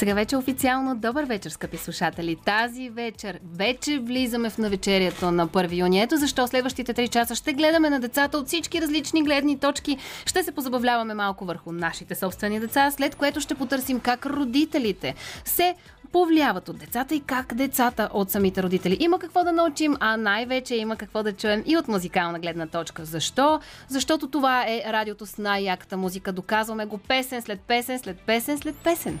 Сега вече официално добър вечер, скъпи слушатели. Тази вечер вече влизаме в навечерието на 1 юни. Ето защо следващите 3 часа ще гледаме на децата от всички различни гледни точки. Ще се позабавляваме малко върху нашите собствени деца, след което ще потърсим как родителите се повлияват от децата и как децата от самите родители. Има какво да научим, а най-вече има какво да чуем и от музикална гледна точка. Защо? Защото това е радиото с най-яката музика. Доказваме го песен след песен, след песен, след песен.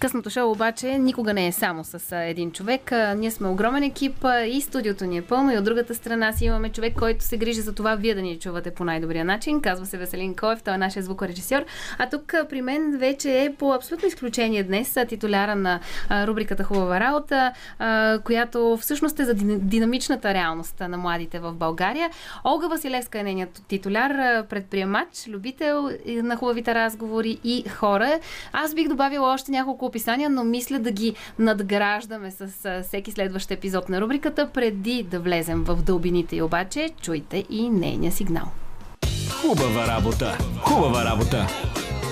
Късното шоу обаче никога не е само с един човек. Ние сме огромен екип и студиото ни е пълно и от другата страна си имаме човек, който се грижи за това вие да ни чувате по най-добрия начин. Казва се Веселин Коев, той е нашия звукорежисьор. А тук при мен вече е по абсолютно изключение днес титуляра на рубриката Хубава работа, която всъщност е за динамичната реалност на младите в България. Олга Василевска е нейният титуляр, предприемач, любител на хубавите разговори и хора. Аз бих добавила още няколко описания, но мисля да ги надграждаме с всеки следващ епизод на рубриката. Преди да влезем в дълбините и обаче, чуйте и нейния сигнал. Хубава работа! Хубава работа!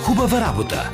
Хубава работа!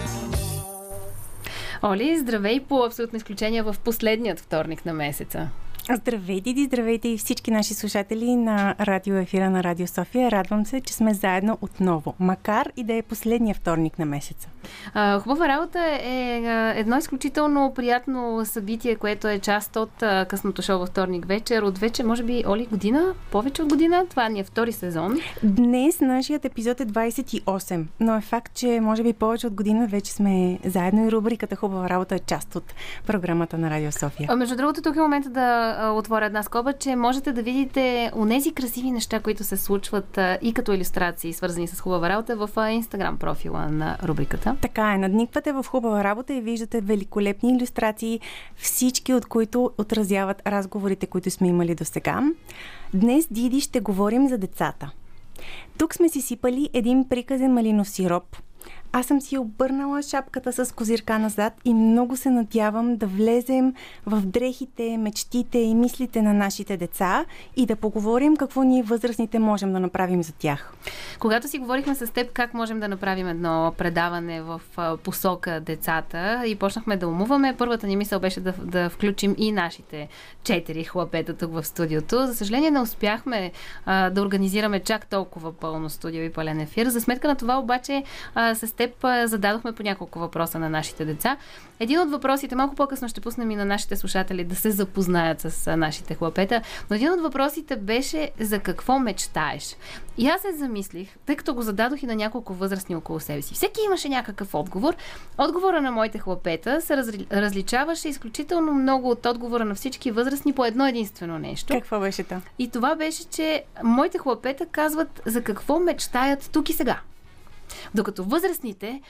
Оли, здравей по абсолютно изключение в последният вторник на месеца. Здравейте, Диди, здравейте и всички наши слушатели на радио ефира на Радио София. Радвам се, че сме заедно отново, макар и да е последния вторник на месеца. А, хубава работа е едно изключително приятно събитие, което е част от а, късното шоу във вторник вечер. От вече, може би, Оли, година? Повече от година? Това ни е втори сезон. Днес нашият епизод е 28, но е факт, че може би повече от година вече сме заедно и рубриката Хубава работа е част от програмата на Радио София. А, между другото, тук е момента да отворя една скоба, че можете да видите онези красиви неща, които се случват и като иллюстрации, свързани с хубава работа в Инстаграм профила на рубриката. Така е, надниквате в хубава работа и виждате великолепни иллюстрации, всички от които отразяват разговорите, които сме имали до сега. Днес, Диди, ще говорим за децата. Тук сме си сипали един приказен малинов сироп – аз съм си обърнала шапката с козирка назад и много се надявам да влезем в дрехите, мечтите и мислите на нашите деца и да поговорим какво ние възрастните можем да направим за тях. Когато си говорихме с теб как можем да направим едно предаване в посока децата и почнахме да умуваме, първата ни мисъл беше да, да включим и нашите четири хлапета тук в студиото. За съжаление не успяхме а, да организираме чак толкова пълно студио и пълен ефир. За сметка на това обаче а, с теб зададохме по няколко въпроса на нашите деца. Един от въпросите, малко по-късно ще пуснем и на нашите слушатели да се запознаят с нашите хлапета, но един от въпросите беше за какво мечтаеш. И аз се замислих, тъй като го зададох и на няколко възрастни около себе си. Всеки имаше някакъв отговор. Отговора на моите хлапета се разли... различаваше изключително много от отговора на всички възрастни по едно единствено нещо. Какво беше то? И това беше, че моите хлапета казват за какво мечтаят тук и сега. Докато възрастните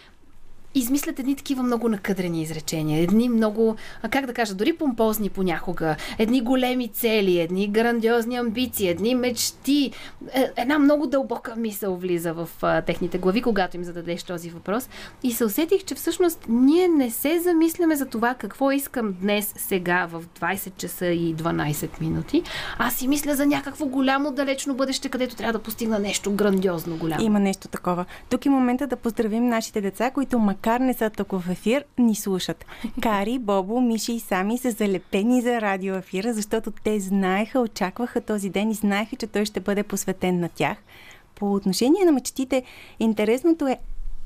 измислят едни такива много накъдрени изречения, едни много, как да кажа, дори помпозни понякога, едни големи цели, едни грандиозни амбиции, едни мечти. Е, една много дълбока мисъл влиза в техните глави, когато им зададеш този въпрос. И се усетих, че всъщност ние не се замисляме за това какво искам днес, сега, в 20 часа и 12 минути. Аз си мисля за някакво голямо далечно бъдеще, където трябва да постигна нещо грандиозно голямо. Има нещо такова. Тук е момента да поздравим нашите деца, които макар не са тук в ефир, ни слушат. Кари, Бобо, Миши и Сами са залепени за радиоефира, защото те знаеха, очакваха този ден и знаеха, че той ще бъде посветен на тях. По отношение на мечтите, интересното е,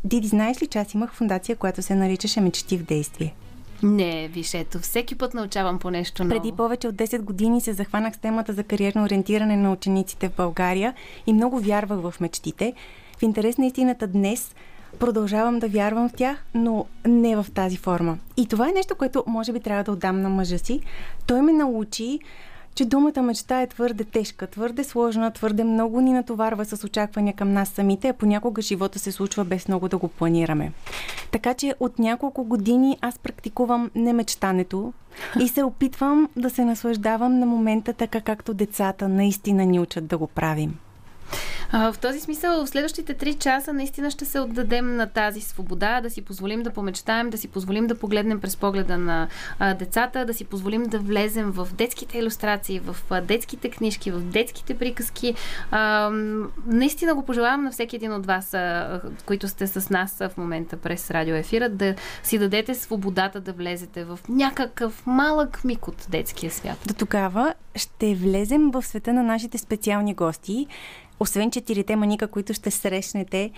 Диди, знаеш ли, че аз имах фундация, която се наричаше Мечти в действие? Не, виж, ето, всеки път научавам по нещо ново. Преди повече от 10 години се захванах с темата за кариерно ориентиране на учениците в България и много вярвах в мечтите. В интерес на истината днес продължавам да вярвам в тях, но не в тази форма. И това е нещо, което може би трябва да отдам на мъжа си. Той ме научи, че думата мечта е твърде тежка, твърде сложна, твърде много ни натоварва с очаквания към нас самите, а понякога живота се случва без много да го планираме. Така че от няколко години аз практикувам немечтането и се опитвам да се наслаждавам на момента така, както децата наистина ни учат да го правим. В този смисъл, в следващите три часа наистина ще се отдадем на тази свобода, да си позволим да помечтаем, да си позволим да погледнем през погледа на децата, да си позволим да влезем в детските иллюстрации, в детските книжки, в детските приказки. Наистина го пожелавам на всеки един от вас, които сте с нас в момента през радиоефира, да си дадете свободата да влезете в някакъв малък миг от детския свят. До тогава ще влезем в света на нашите специални гости освен четирите маника, които ще срещнете,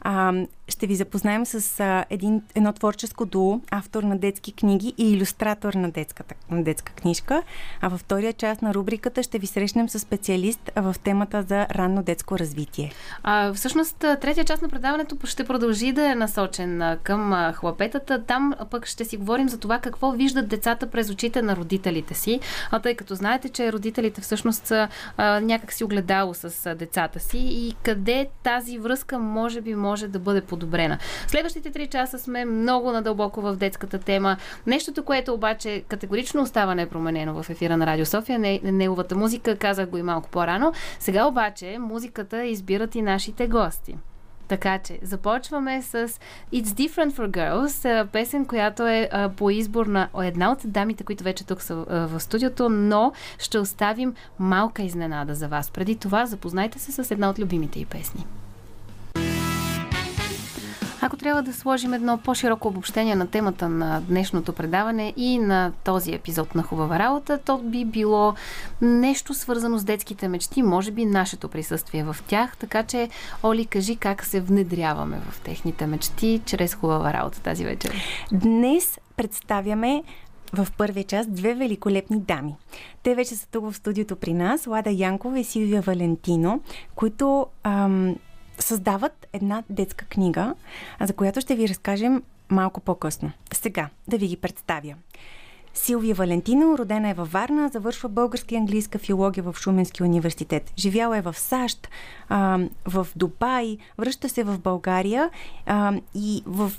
а, ще ви запознаем с а, един, едно творческо дуо, автор на детски книги и иллюстратор на, детската, на детска книжка. А във втория част на рубриката ще ви срещнем с специалист в темата за ранно детско развитие. А, всъщност, третия част на предаването ще продължи да е насочен към хлапетата. Там пък ще си говорим за това какво виждат децата през очите на родителите си. А тъй като знаете, че родителите всъщност са някак си огледало с децата си и къде тази връзка може би може да бъде подобрена. Следващите три часа сме много надълбоко в детската тема. Нещото, което обаче категорично остава непроменено в ефира на Радио София, не, неговата музика, казах го и малко по-рано. Сега обаче музиката избират и нашите гости. Така че започваме с It's Different for Girls, песен, която е по избор на една от дамите, които вече тук са в студиото, но ще оставим малка изненада за вас. Преди това запознайте се с една от любимите й песни. Ако трябва да сложим едно по-широко обобщение на темата на днешното предаване и на този епизод на Хубава работа, то би било нещо свързано с детските мечти, може би нашето присъствие в тях. Така че, Оли, кажи как се внедряваме в техните мечти чрез Хубава работа тази вечер. Днес представяме в първия част две великолепни дами. Те вече са тук в студиото при нас, Лада Янкова и Силвия Валентино, които ам, създават една детска книга, за която ще ви разкажем малко по-късно. Сега да ви ги представя. Силвия Валентино, родена е във Варна, завършва български и английска филология в Шуменския университет. Живяла е в САЩ, в Дубай, връща се в България и в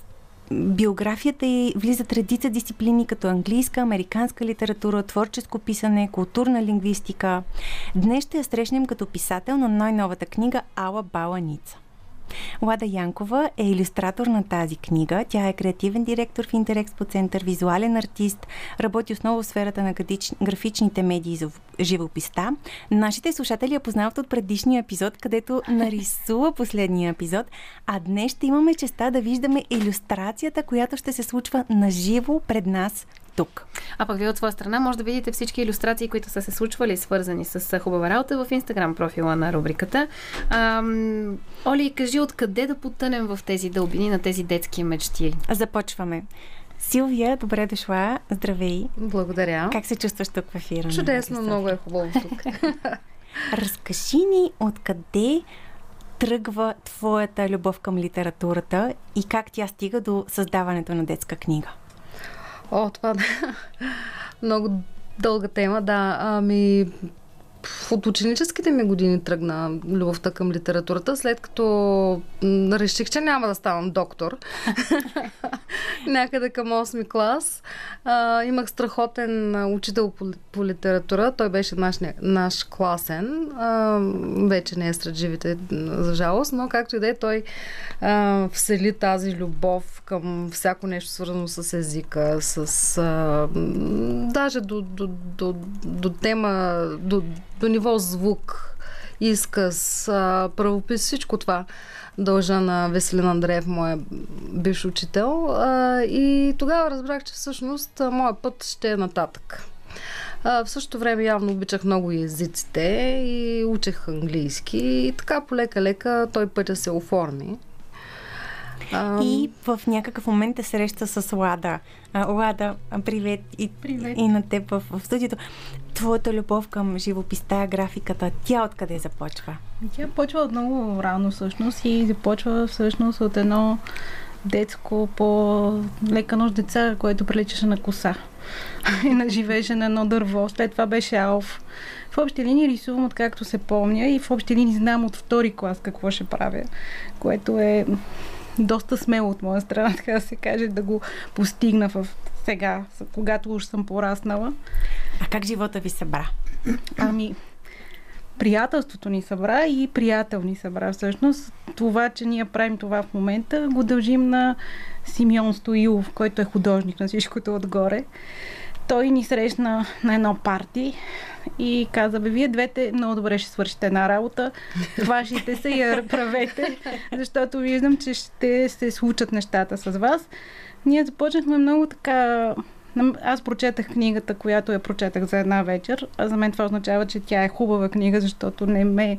биографията й влизат редица дисциплини, като английска, американска литература, творческо писане, културна лингвистика. Днес ще я срещнем като писател на най-новата книга Ала Бала Ница. Лада Янкова е иллюстратор на тази книга. Тя е креативен директор в Интерекспо център, визуален артист, работи основно в сферата на графичните медии за живописта. Нашите слушатели я познават от предишния епизод, където нарисува последния епизод, а днес ще имаме честа да виждаме иллюстрацията, която ще се случва наживо пред нас тук. А пък вие от своя страна може да видите всички иллюстрации, които са се случвали, свързани с хубава работа в инстаграм профила на рубриката. Ам, Оли, кажи откъде да потънем в тези дълбини на тези детски мечти? Започваме. Силвия, добре дошла. Здравей. Благодаря. Как се чувстваш тук в ефира? Чудесно, много е хубаво тук. Разкажи ни откъде тръгва твоята любов към литературата и как тя стига до създаването на детска книга? О, това да. Много дълга тема, да. Ами, от ученическите ми години тръгна любовта към литературата, след като реших, че няма да ставам доктор. Някъде към 8 клас. А, имах страхотен учител по, по литература. Той беше наш, наш класен. А, вече не е сред живите, за жалост, но както и да е, той а, всели тази любов към всяко нещо свързано с езика, с а, даже до, до, до, до тема, до, до ниво звук, изказ, правопис, всичко това дължа на Веселин Андреев, моя бивш учител. И тогава разбрах, че всъщност моят път ще е нататък. в същото време явно обичах много езиците и учех английски и така полека-лека той пътя се оформи. И в някакъв момент те среща с Лада. Лада, привет и, привет. и на теб в, в студиото. Твоята любов към живописта, графиката, тя откъде започва? Тя почва от много рано всъщност и започва всъщност от едно детско по лека нощ деца, което приличаше на коса и на живееше на едно дърво. След това беше Алф. В общи линии рисувам откакто се помня и в общи линии знам от втори клас какво ще правя, което е доста смело от моя страна, така да се каже, да го постигна в сега, когато уж съм пораснала. А как живота ви събра? Ами, приятелството ни събра и приятел ни събра. Всъщност това, че ние правим това в момента, го дължим на Симеон Стоилов, който е художник на всичкото отгоре. Той ни срещна на едно парти и каза, бе, вие двете много добре ще свършите една работа, хващите се и я правете, защото виждам, че ще се случат нещата с вас. Ние започнахме много така аз прочетах книгата, която я прочетах за една вечер, а за мен това означава, че тя е хубава книга, защото не ме...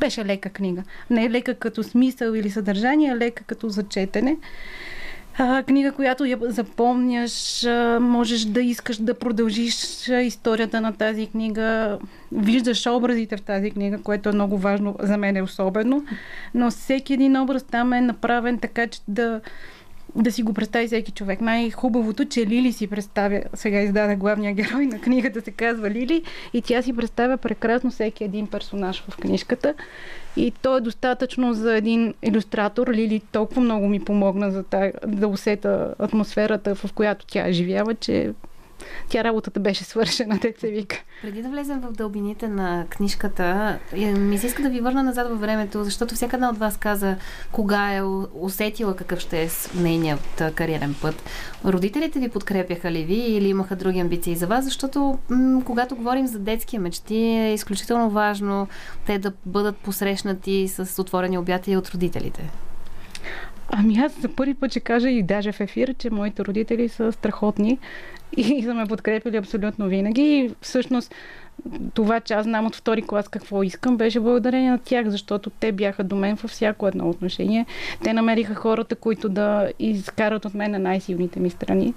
Беше лека книга. Не е лека като смисъл или съдържание, а лека като зачетене. А, книга, която я запомняш, а, можеш да искаш да продължиш историята на тази книга, виждаш образите в тази книга, което е много важно за мен е особено, но всеки един образ там е направен така, че да, да си го представи всеки човек. Най-хубавото, че Лили си представя, сега издаде главния герой на книгата, се казва Лили, и тя си представя прекрасно всеки един персонаж в книжката. И то е достатъчно за един иллюстратор. Лили толкова много ми помогна за да, да усета атмосферата, в която тя живява, че тя работата беше свършена, те се вика. Преди да влезем в дълбините на книжката, е, ми се иска да ви върна назад във времето, защото всяка една от вас каза кога е усетила какъв ще е нейният кариерен път. Родителите ви подкрепяха ли ви или имаха други амбиции за вас? Защото м- когато говорим за детски мечти, е изключително важно те да бъдат посрещнати с отворени обятия от родителите. Ами аз за първи път ще кажа и даже в ефир, че моите родители са страхотни и са ме подкрепили абсолютно винаги. И всъщност това, че аз знам от втори клас какво искам, беше благодарение на тях, защото те бяха до мен във всяко едно отношение. Те намериха хората, които да изкарат от мен на най-силните ми страни.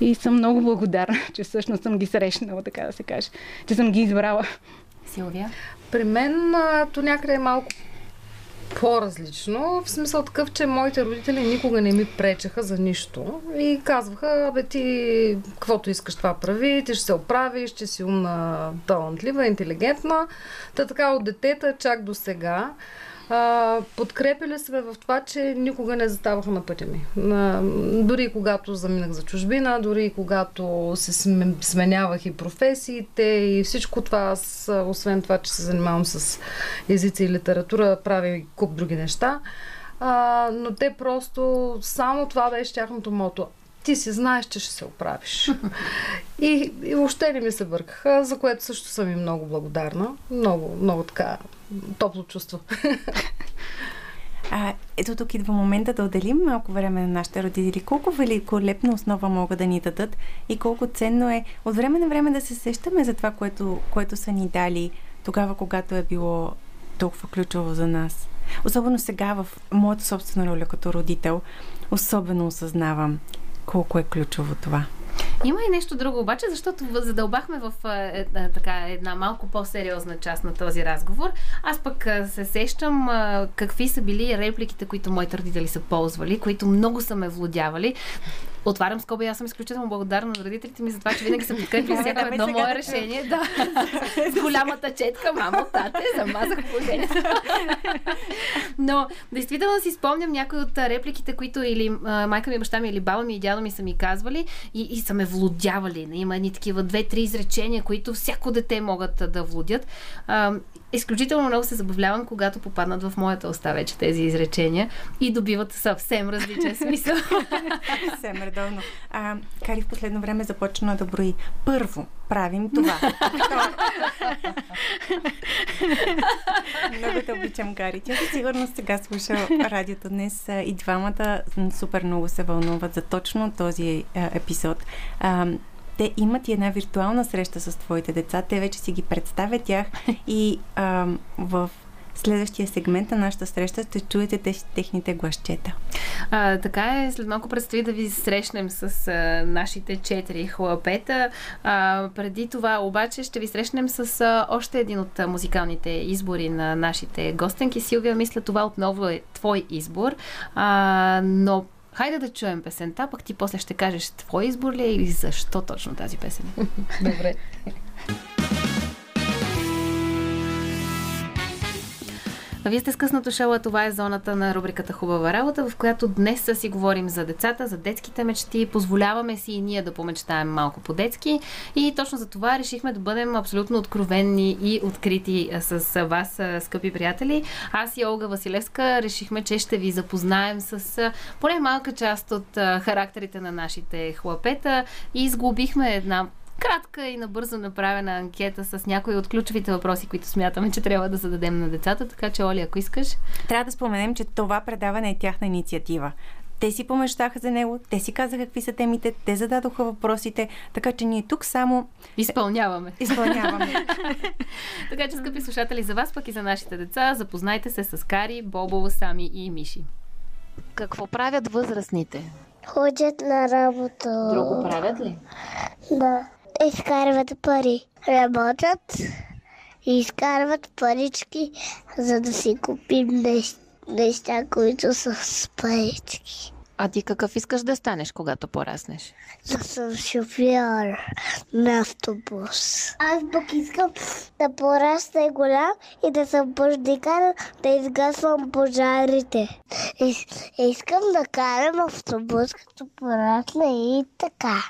И съм много благодарна, че всъщност съм ги срещнала, така да се каже, че съм ги избрала. Силвия? При мен то някъде е малко по-различно, в смисъл такъв, че моите родители никога не ми пречеха за нищо и казваха, абе ти каквото искаш това прави, ти ще се оправиш, ще си умна, талантлива, интелигентна. Та така от детета чак до сега. Подкрепили сме в това, че никога не заставаха на пътя ми. Дори когато заминах за чужбина, дори когато се сменявах и професиите и всичко това, аз, освен това, че се занимавам с езици и литература, правя и куп други неща. А, но те просто, само това беше тяхното мото ти си знаеш, че ще се оправиш. И, и въобще не ми се бъркаха, за което също съм и много благодарна. Много, много така топло чувство. А, ето тук идва момента да отделим малко време на нашите родители. Колко великолепна основа могат да ни дадат и колко ценно е от време на време да се сещаме за това, което, което са ни дали тогава, когато е било толкова ключово за нас. Особено сега в моята собствена роля като родител, особено осъзнавам колко е ключово това. Има и нещо друго обаче, защото задълбахме в е, така, една малко по-сериозна част на този разговор. Аз пък се сещам е, какви са били репликите, които моите родители са ползвали, които много са ме владявали. Отварям скоба и аз съм изключително благодарна на родителите ми за това, че винаги са подкрепили всяко едно мое решение. Да. С голямата четка, мамо, тате, замазах положението. Но, действително си спомням някои от репликите, които или майка ми, баща ми, или баба ми и дядо ми са ми казвали и, и са ме влудявали. Има едни такива две-три изречения, които всяко дете могат да владят. Изключително много се забавлявам, когато попаднат в моята уста вече тези изречения и добиват съвсем различен смисъл. Съвсем редовно. А, Кари в последно време започна да брои. Първо, правим това. много те обичам, Кари. Тя със сигурност сега слуша радиото днес и двамата супер много се вълнуват за точно този епизод. Те имат и една виртуална среща с твоите деца. Те вече си ги представят тях и а, в следващия сегмент на нашата среща ще чуете те, техните гласчета. А, така е, след малко предстои да ви срещнем с а, нашите четири хлапета. А, преди това обаче ще ви срещнем с а, още един от а, музикалните избори на нашите гостенки. Силвия, мисля това отново е твой избор, а, но Хайде да чуем песента, пък ти после ще кажеш твой избор ли е или защо точно тази песен. Добре. Вие сте с късното шоу, а това е зоната на рубриката Хубава работа, в която днес си говорим за децата, за детските мечти. Позволяваме си и ние да помечтаем малко по-детски. И точно за това решихме да бъдем абсолютно откровенни и открити с вас, скъпи приятели. Аз и Олга Василевска решихме, че ще ви запознаем с поне малка част от характерите на нашите хлапета и изглобихме една кратка и набързо направена анкета с някои от ключовите въпроси, които смятаме, че трябва да зададем на децата. Така че, Оли, ако искаш. Трябва да споменем, че това предаване е тяхна инициатива. Те си помещаха за него, те си казаха какви са темите, те зададоха въпросите, така че ние тук само... Изпълняваме. Изпълняваме. така че, скъпи слушатели, за вас пък и за нашите деца, запознайте се с Кари, Бобо, Сами и Миши. Какво правят възрастните? Ходят на работа. Друго правят ли? Да. Изкарват пари. Работят и изкарват парички, за да си купим неща, неща които са с парички. А ти какъв искаш да станеш, когато пораснеш? Да съм шофьор на автобус. Аз пък искам да порасна голям и да съм пождикар, да изгасвам пожарите. И, искам да карам автобус, като порасна и така.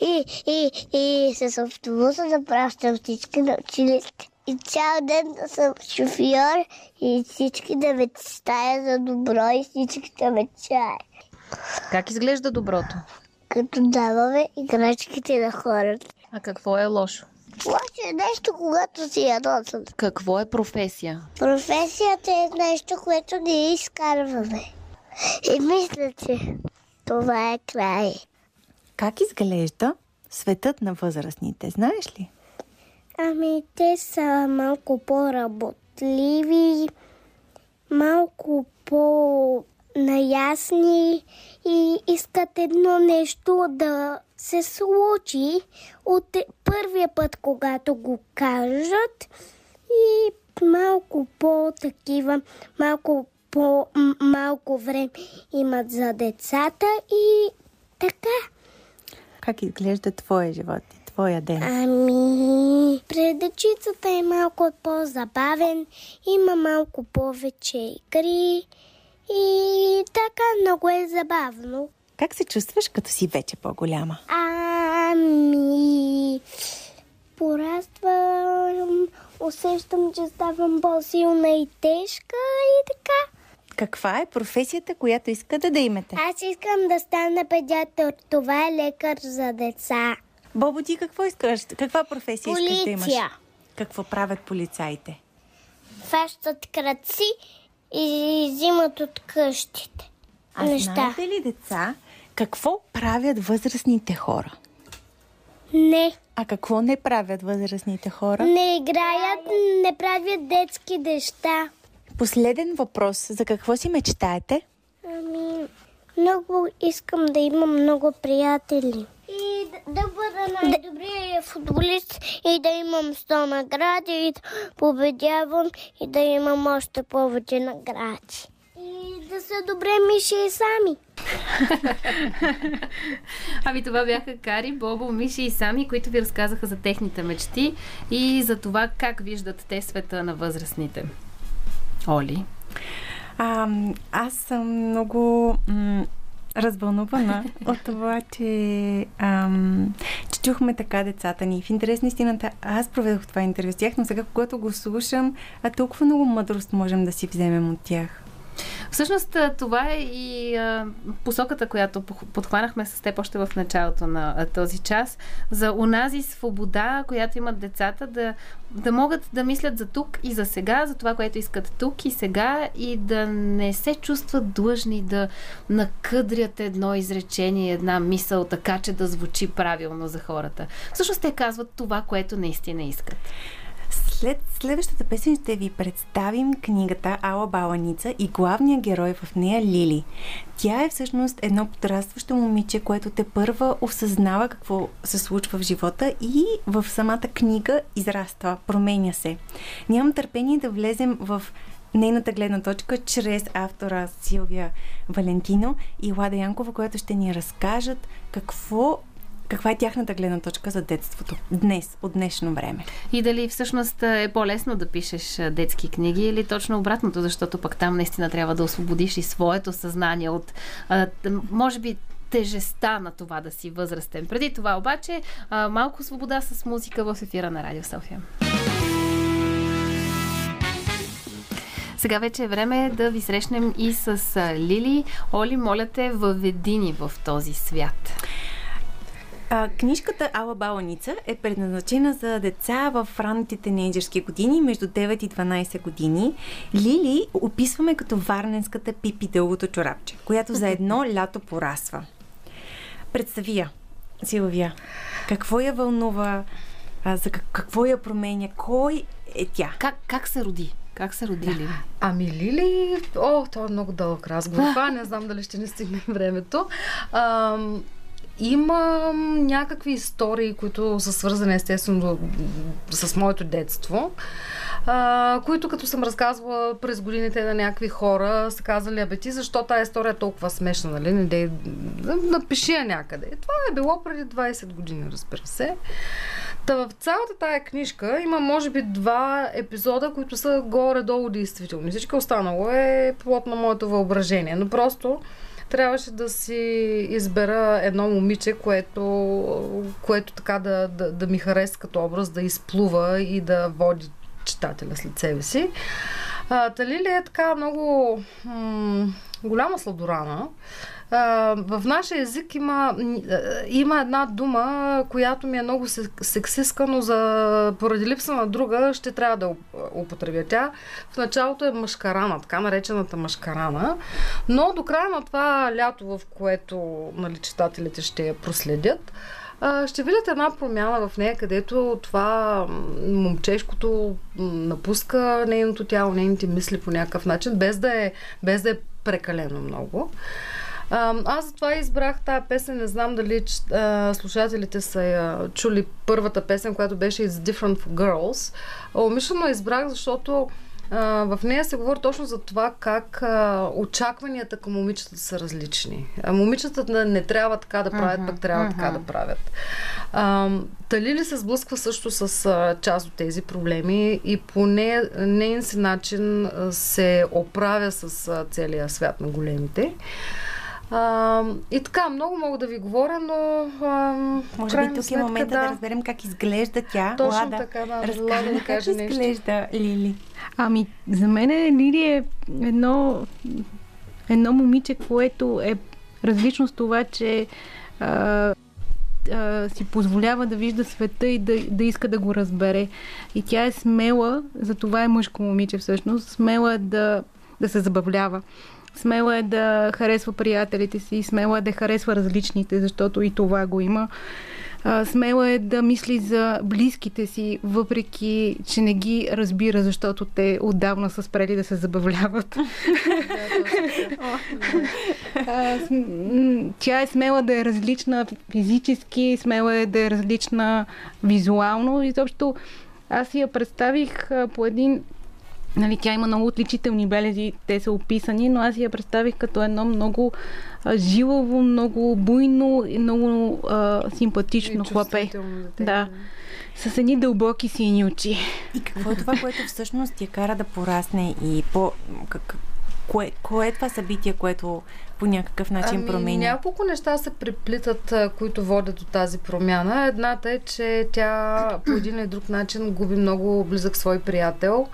И, и, и с автобуса да пращам всички на училище. И цял ден да съм шофьор и всички да ме стая за добро и всички да ме чаят. Как изглежда доброто? Като даваме играчките на хората. А какво е лошо? Лошо е нещо, когато си ядосам. Какво е професия? Професията е нещо, което ние изкарваме. И мисля, че това е край. Как изглежда светът на възрастните, знаеш ли? Ами, те са малко по-работливи, малко по-наясни и искат едно нещо да се случи от първия път, когато го кажат и малко по-такива, малко по-малко време имат за децата и така. Как изглежда твоя живот и твоя ден? Ами, предачицата е малко по-забавен, има малко повече игри и така много е забавно. Как се чувстваш, като си вече по-голяма? Ами, пораствам, усещам, че ставам по-силна и тежка и така. Каква е професията, която искате да имате? Аз искам да стана педиатър. Това е лекар за деца. Бобо, ти какво искаш? Каква професия Полиция. искаш да имаш? Какво правят полицаите? Фащат кръци и взимат от къщите. А неща. знаете ли, деца, какво правят възрастните хора? Не. А какво не правят възрастните хора? Не играят, не правят детски неща. Последен въпрос. За какво си мечтаете? Ами, много искам да имам много приятели. И да, да бъда най-добрият футболист и да имам 100 награди и да победявам и да имам още повече награди. И да са добре миши и сами. Ами това бяха Кари, Бобо, Миши и Сами, които ви разказаха за техните мечти и за това как виждат те света на възрастните. Оли? А, аз съм много м- развълнувана от това, че, ам, че чухме така децата ни. В интерес на истината, аз проведох това интервю с тях, но сега, когато го слушам, а толкова много мъдрост можем да си вземем от тях. Всъщност това е и посоката, която подхванахме с теб още в началото на този час, за унази свобода, която имат децата да, да могат да мислят за тук и за сега, за това, което искат тук и сега и да не се чувстват длъжни да накъдрят едно изречение, една мисъл, така че да звучи правилно за хората. Всъщност те казват това, което наистина искат. След следващата песен ще ви представим книгата Ала Баланица и главният герой в нея Лили. Тя е всъщност едно подрастващо момиче, което те първа осъзнава какво се случва в живота и в самата книга израства, променя се. Нямам търпение да влезем в нейната гледна точка чрез автора Силвия Валентино и Лада Янкова, която ще ни разкажат какво каква е тяхната гледна точка за детството днес, от днешно време. И дали всъщност е по-лесно да пишеш детски книги или точно обратното, защото пък там наистина трябва да освободиш и своето съзнание от, може би, тежеста на това да си възрастен. Преди това обаче малко свобода с музика в ефира на Радио София. Сега вече е време да ви срещнем и с Лили. Оли, моля те, въведи ни в този свят. А, книжката Ала Баланица е предназначена за деца в ранните тинейджерски години, между 9 и 12 години. Лили описваме като варненската пипи дългото чорапче, която за едно лято порасва. Представи я, Силвия. Какво я вълнува? А, за какво я променя? Кой е тя? Как, как се роди? Как се роди Лили? Ами Лили, о, това е много дълъг разговор. Това не знам дали ще не стигне времето. А, има някакви истории, които са свързани естествено с моето детство, а, които като съм разказвала през годините на някакви хора, са казали, абе ти защо тази история е толкова смешна, нали? Не дей, напиши я някъде. Това е било преди 20 години, разбира се. Та в цялата тая книжка има може би два епизода, които са горе-долу действителни. Всичко останало е плод на моето въображение. Но просто трябваше да си избера едно момиче, което, което така да, да, да ми хареса като образ, да изплува и да води читателя след себе си. А, Талили е така много м- голяма сладорана в нашия език има, има една дума, която ми е много сексистка, но за, поради липса на друга ще трябва да употребя тя. В началото е машкарана, така наречената машкарана, но до края на това лято, в което нали, читателите ще я проследят, ще видят една промяна в нея, където това момчешкото напуска нейното тяло, нейните мисли по някакъв начин, без да е, без да е прекалено много. А, аз затова избрах тази песен. Не знам дали а, слушателите са я чули първата песен, която беше It's Different for Girls. Умишлено избрах, защото а, в нея се говори точно за това как а, очакванията към момичетата са различни. А момичетата не трябва така да правят, uh-huh, пък трябва uh-huh. така да правят. А, Тали ли се сблъсква също с а, част от тези проблеми и по нейн си начин а, се оправя с а, целия свят на големите. А, и така, много мога да ви говоря, но. А, Може би тук е момента да... да разберем как изглежда тя. Точно Лада, така, да. Разкажи да как изглежда нещо. Лили. Ами, за мен Лили е едно, едно момиче, което е различно с това, че а, а, си позволява да вижда света и да, да иска да го разбере. И тя е смела, за това е мъжко момиче всъщност, смела е да, да се забавлява. Смела е да харесва приятелите си, смела е да харесва различните, защото и това го има. Смела е да мисли за близките си, въпреки, че не ги разбира, защото те отдавна са спрели да се забавляват. Тя е смела да е различна физически, смела е да е различна визуално. Изобщо аз я представих по един Нали, тя има много отличителни белези, те са описани, но аз я представих като едно много а, жилаво, много буйно и много а, симпатично и хлапе. Да. С едни дълбоки сини очи. И какво е това, което всъщност я кара да порасне и по... Как, кое, кое е това събитие, което по някакъв начин ами, променя? Няколко неща се преплитат, които водят до тази промяна. Едната е, че тя по един или друг начин губи много близък свой приятел.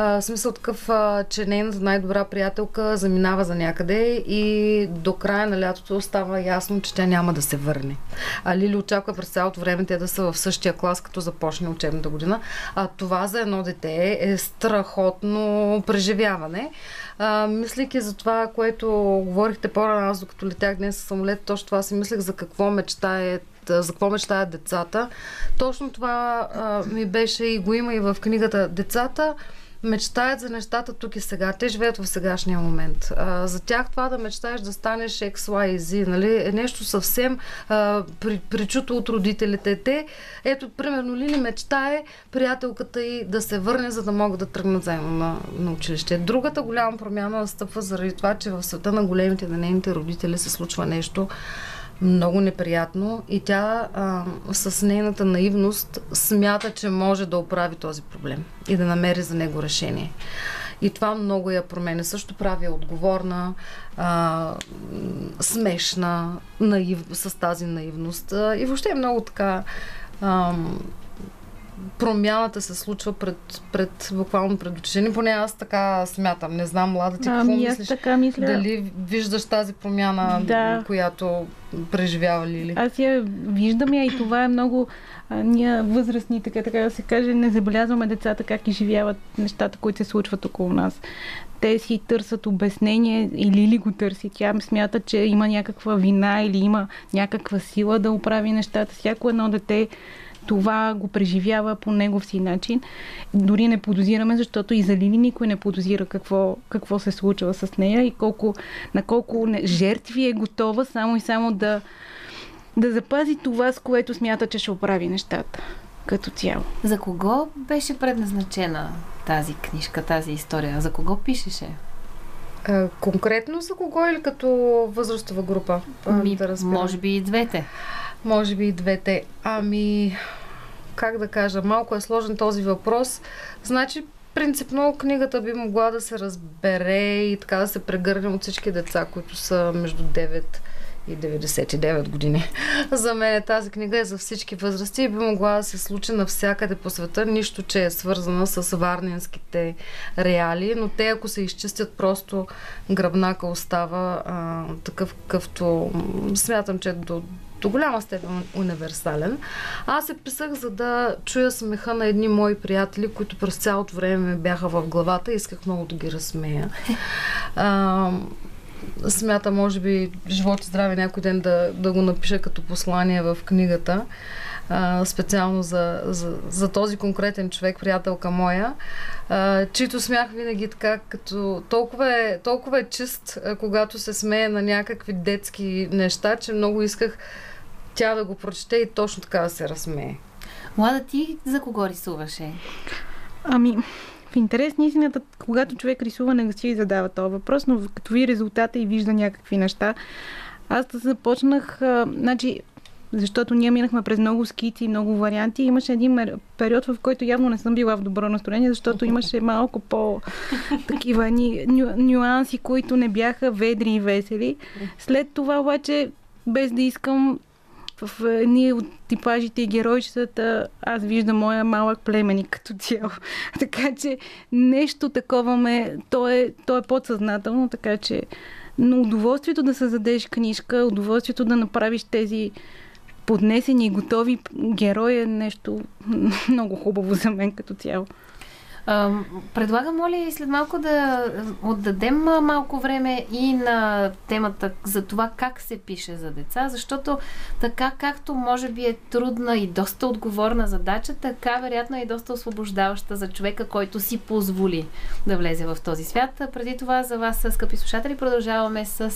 А, смисъл такъв, а, че нейната най-добра приятелка заминава за някъде и до края на лятото става ясно, че тя няма да се върне. А Лили очаква през цялото време те да са в същия клас, като започне учебната година. А това за едно дете е страхотно преживяване. А, мислейки за това, което говорихте по-рано, аз докато летях днес с самолет, точно това си мислех за какво мечтаят за какво мечтаят децата. Точно това а, ми беше и го има и в книгата. Децата мечтаят за нещата тук и сега. Те живеят в сегашния момент. А, за тях това да мечтаеш да станеш X, Y и Z, нали, е нещо съвсем а, при, причуто от родителите. Те, ето, примерно, Лили мечтае приятелката й да се върне, за да могат да тръгнат заедно на, на училище. Другата голяма промяна настъпва заради това, че в света на големите, на нейните родители се случва нещо много неприятно и тя а, с нейната наивност смята, че може да оправи този проблем и да намери за него решение. И това много я променя. Също прави отговорна, а, смешна, наив, с тази наивност. А, и въобще е много така. А, промяната се случва пред, пред буквално пред очите Поне аз така смятам. Не знам, Лада, ти какво ами, мислиш? така мисля. Дали виждаш тази промяна, да. която преживява Лили? Аз я виждам я и това е много... А, ние възрастни, така, така да се каже, не забелязваме децата как изживяват нещата, които се случват около нас. Те си търсят обяснение или ли го търси. Тя смята, че има някаква вина или има някаква сила да оправи нещата. Всяко едно дете това го преживява по негов си начин. Дори не подозираме, защото и за Лили никой не подозира какво, какво се случва с нея и колко, на колко не, жертви е готова само и само да, да запази това, с което смята, че ще оправи нещата като цяло. За кого беше предназначена тази книжка, тази история? За кого пишеше? А, конкретно за кого или като възрастова група? Ми, да може би и двете. Може би и двете. Ами, как да кажа, малко е сложен този въпрос. Значи, принципно книгата би могла да се разбере и така да се прегърне от всички деца, които са между 9 и 99 години. За мен тази книга е за всички възрасти и би могла да се случи навсякъде по света, нищо, че е свързана с варненските реали, но те ако се изчистят просто гръбнака остава а, такъв, какъвто смятам, че до до голяма степен универсален. Аз се писах, за да чуя смеха на едни мои приятели, които през цялото време бяха в главата и исках много да ги разсмея. А, смята, може би, живот и здраве някой ден да, да го напиша като послание в книгата. А, специално за, за, за този конкретен човек, приятелка моя, а, чийто смях винаги така, като толкова е, толкова е чист, а, когато се смее на някакви детски неща, че много исках тя да го прочете и точно така да се разсмее. Млада, ти за кого рисуваше? Ами, в интерес на истината, когато човек рисува, не си задава този въпрос, но като ви резултата и вижда някакви неща, аз да започнах, а, значи, защото ние минахме през много скици и много варианти. Имаше един период, в който явно не съм била в добро настроение, защото имаше малко по такива ни, ню, нюанси, които не бяха ведри и весели. След това обаче, без да искам, в едни от типажите и геройчетата аз виждам моя малък племеник като цяло. така че нещо такова ме... То е, то е подсъзнателно, така че... Но удоволствието да създадеш книжка, удоволствието да направиш тези поднесени и готови герои е нещо много хубаво за мен като цяло. Предлагам, моля, след малко да отдадем малко време и на темата за това как се пише за деца, защото така както може би е трудна и доста отговорна задача, така вероятно е и доста освобождаваща за човека, който си позволи да влезе в този свят. Преди това за вас, скъпи слушатели, продължаваме с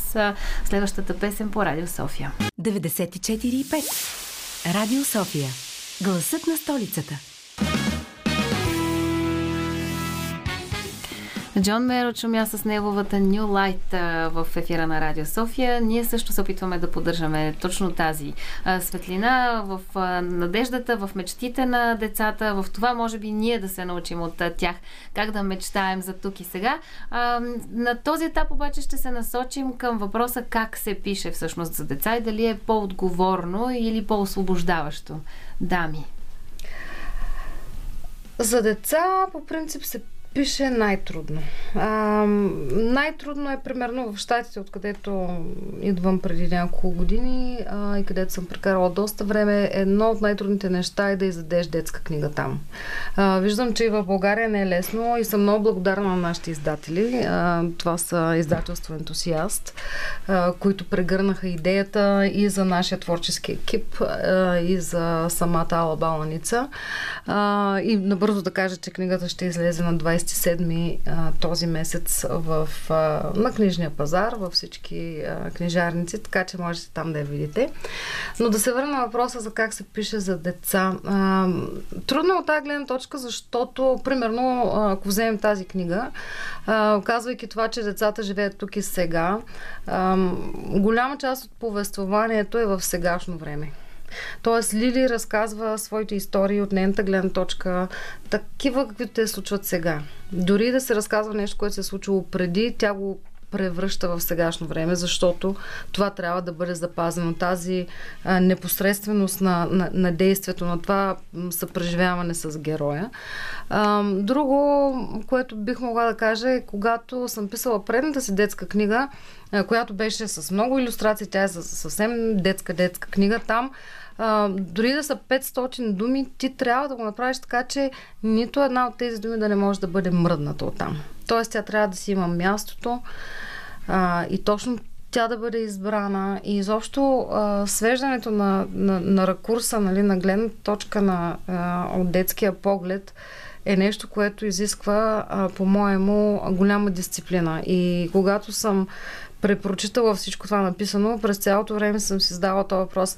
следващата песен по Радио София. 94,5 Радио София. Гласът на столицата. Джон Меро чумя с неговата New Light в ефира на Радио София. Ние също се опитваме да поддържаме точно тази светлина в надеждата, в мечтите на децата, в това може би ние да се научим от тях как да мечтаем за тук и сега. На този етап обаче ще се насочим към въпроса как се пише всъщност за деца и дали е по-отговорно или по-освобождаващо. Дами. За деца по принцип се пише най-трудно. А, най-трудно е примерно в Штатите, откъдето идвам преди няколко години а, и където съм прекарала доста време. Едно от най-трудните неща е да издадеш детска книга там. А, виждам, че и в България не е лесно и съм много благодарна на нашите издатели. А, това са издателство Ентусиаст, а, които прегърнаха идеята и за нашия творчески екип, а, и за самата Ала Баланица. А, и набързо да кажа, че книгата ще излезе на 20 27 а, този месец в, а, на книжния пазар, във всички а, книжарници, така че можете там да я видите. Но да се върна на въпроса за как се пише за деца. А, трудно от тази гледна точка, защото, примерно, ако вземем тази книга, а, казвайки това, че децата живеят тук и сега, а, голяма част от повествованието е в сегашно време. Тоест Лили разказва своите истории от нейната гледна точка, такива каквито те случват сега. Дори да се разказва нещо, което се е случило преди, тя го превръща в сегашно време, защото това трябва да бъде запазено. Тази а, непосредственост на, на, на действието, на това съпреживяване с героя. А, друго, което бих могла да кажа е, когато съм писала предната си детска книга, а, която беше с много иллюстрации, тя е съвсем детска-детска книга, там дори да са 500 думи, ти трябва да го направиш така, че нито една от тези думи да не може да бъде мръдната от там. Тоест, тя трябва да си има мястото а, и точно тя да бъде избрана и изобщо а, свеждането на, на, на ракурса, нали, на гледна точка на, а, от детския поглед е нещо, което изисква, а, по-моему, голяма дисциплина. И когато съм препрочитала всичко това написано, през цялото време съм си задала този въпрос.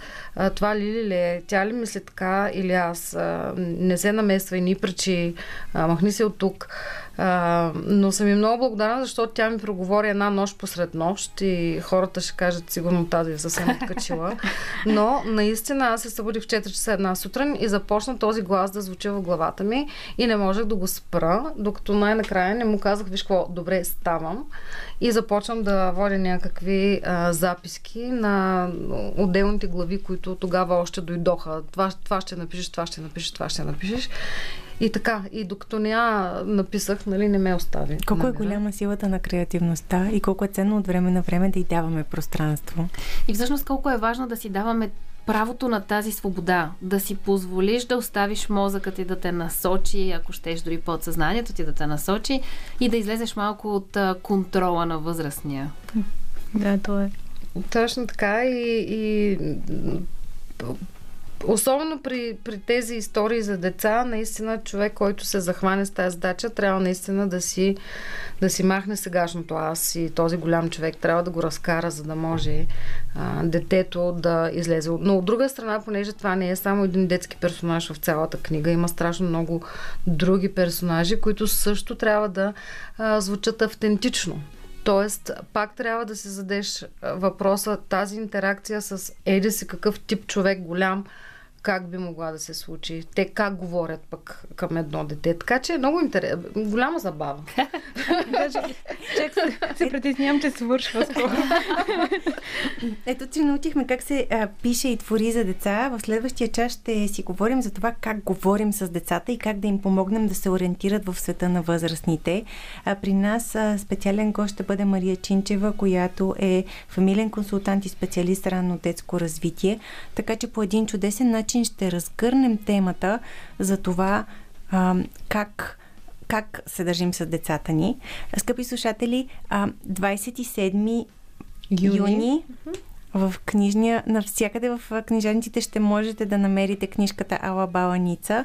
Това Лили ли е? Тя ли мисли така или аз? Не се намества и ни пречи. Махни се от тук. А, но съм и много благодарна, защото тя ми проговори една нощ посред нощ и хората ще кажат сигурно тази е съвсем откачила. Но наистина аз се събудих в 4 часа една сутрин и започна този глас да звучи в главата ми и не можех да го спра, докато най-накрая не му казах, виж какво, добре, ставам и започвам да водя някакви а, записки на отделните глави, които тогава още дойдоха. Това, това ще напишеш, това ще напишеш, това ще напишеш. И така, и докато не я написах, нали, не ме остави. Колко е голяма силата на креативността и колко е ценно от време на време да й даваме пространство. И всъщност колко е важно да си даваме правото на тази свобода, да си позволиш да оставиш мозъкът ти да те насочи, ако щеш дори подсъзнанието ти да те насочи и да излезеш малко от контрола на възрастния. Да, то е. Точно така и, и Особено при, при тези истории за деца, наистина човек, който се захване с тази задача, трябва наистина да си, да си махне сегашното аз и този голям човек трябва да го разкара, за да може а, детето да излезе. Но от друга страна, понеже това не е само един детски персонаж в цялата книга, има страшно много други персонажи, които също трябва да а, звучат автентично. Тоест, пак трябва да си задеш въпроса, тази интеракция с еди си какъв тип човек голям, как би могла да се случи. Те как говорят пък към едно дете. Така че е много интересно. Голяма забава. Даже, чак се, се притеснявам, че свършва скоро. Ето, че научихме как се а, пише и твори за деца. В следващия час ще си говорим за това как говорим с децата и как да им помогнем да се ориентират в света на възрастните. А, при нас а, специален гост ще бъде Мария Чинчева, която е фамилен консултант и специалист ранно детско развитие. Така че по един чудесен начин начин ще разгърнем темата за това а, как как се държим с децата ни. Скъпи слушатели, 27 юни, юни в книжния, навсякъде в книжаниците ще можете да намерите книжката Ала Баланица.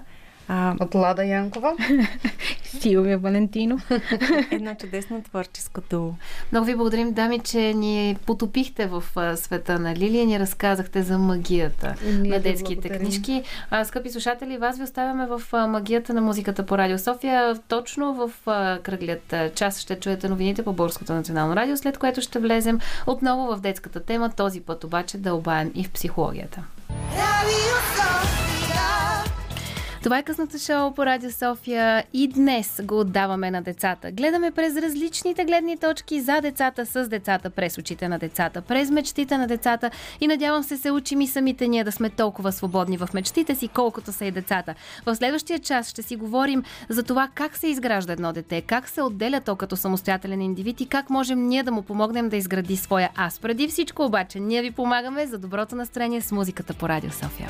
А... От Лада Янкова. Силвия Валентино. Едно чудесно творческо дуо. Много ви благодарим, дами, че ни потопихте в света на Лилия, ни разказахте за магията Ние на детските книжки. А, скъпи слушатели, вас ви оставяме в магията на музиката по Радио София. Точно в кръглият час ще чуете новините по Българското национално радио, след което ще влезем отново в детската тема, този път обаче да обаем и в психологията. Радио това е късното шоу по Радио София и днес го отдаваме на децата. Гледаме през различните гледни точки за децата, с децата, през очите на децата, през мечтите на децата и надявам се се учим и самите ние да сме толкова свободни в мечтите си, колкото са и децата. В следващия час ще си говорим за това как се изгражда едно дете, как се отделя то като самостоятелен индивид и как можем ние да му помогнем да изгради своя аз. Преди всичко обаче, ние ви помагаме за доброто настроение с музиката по Радио София.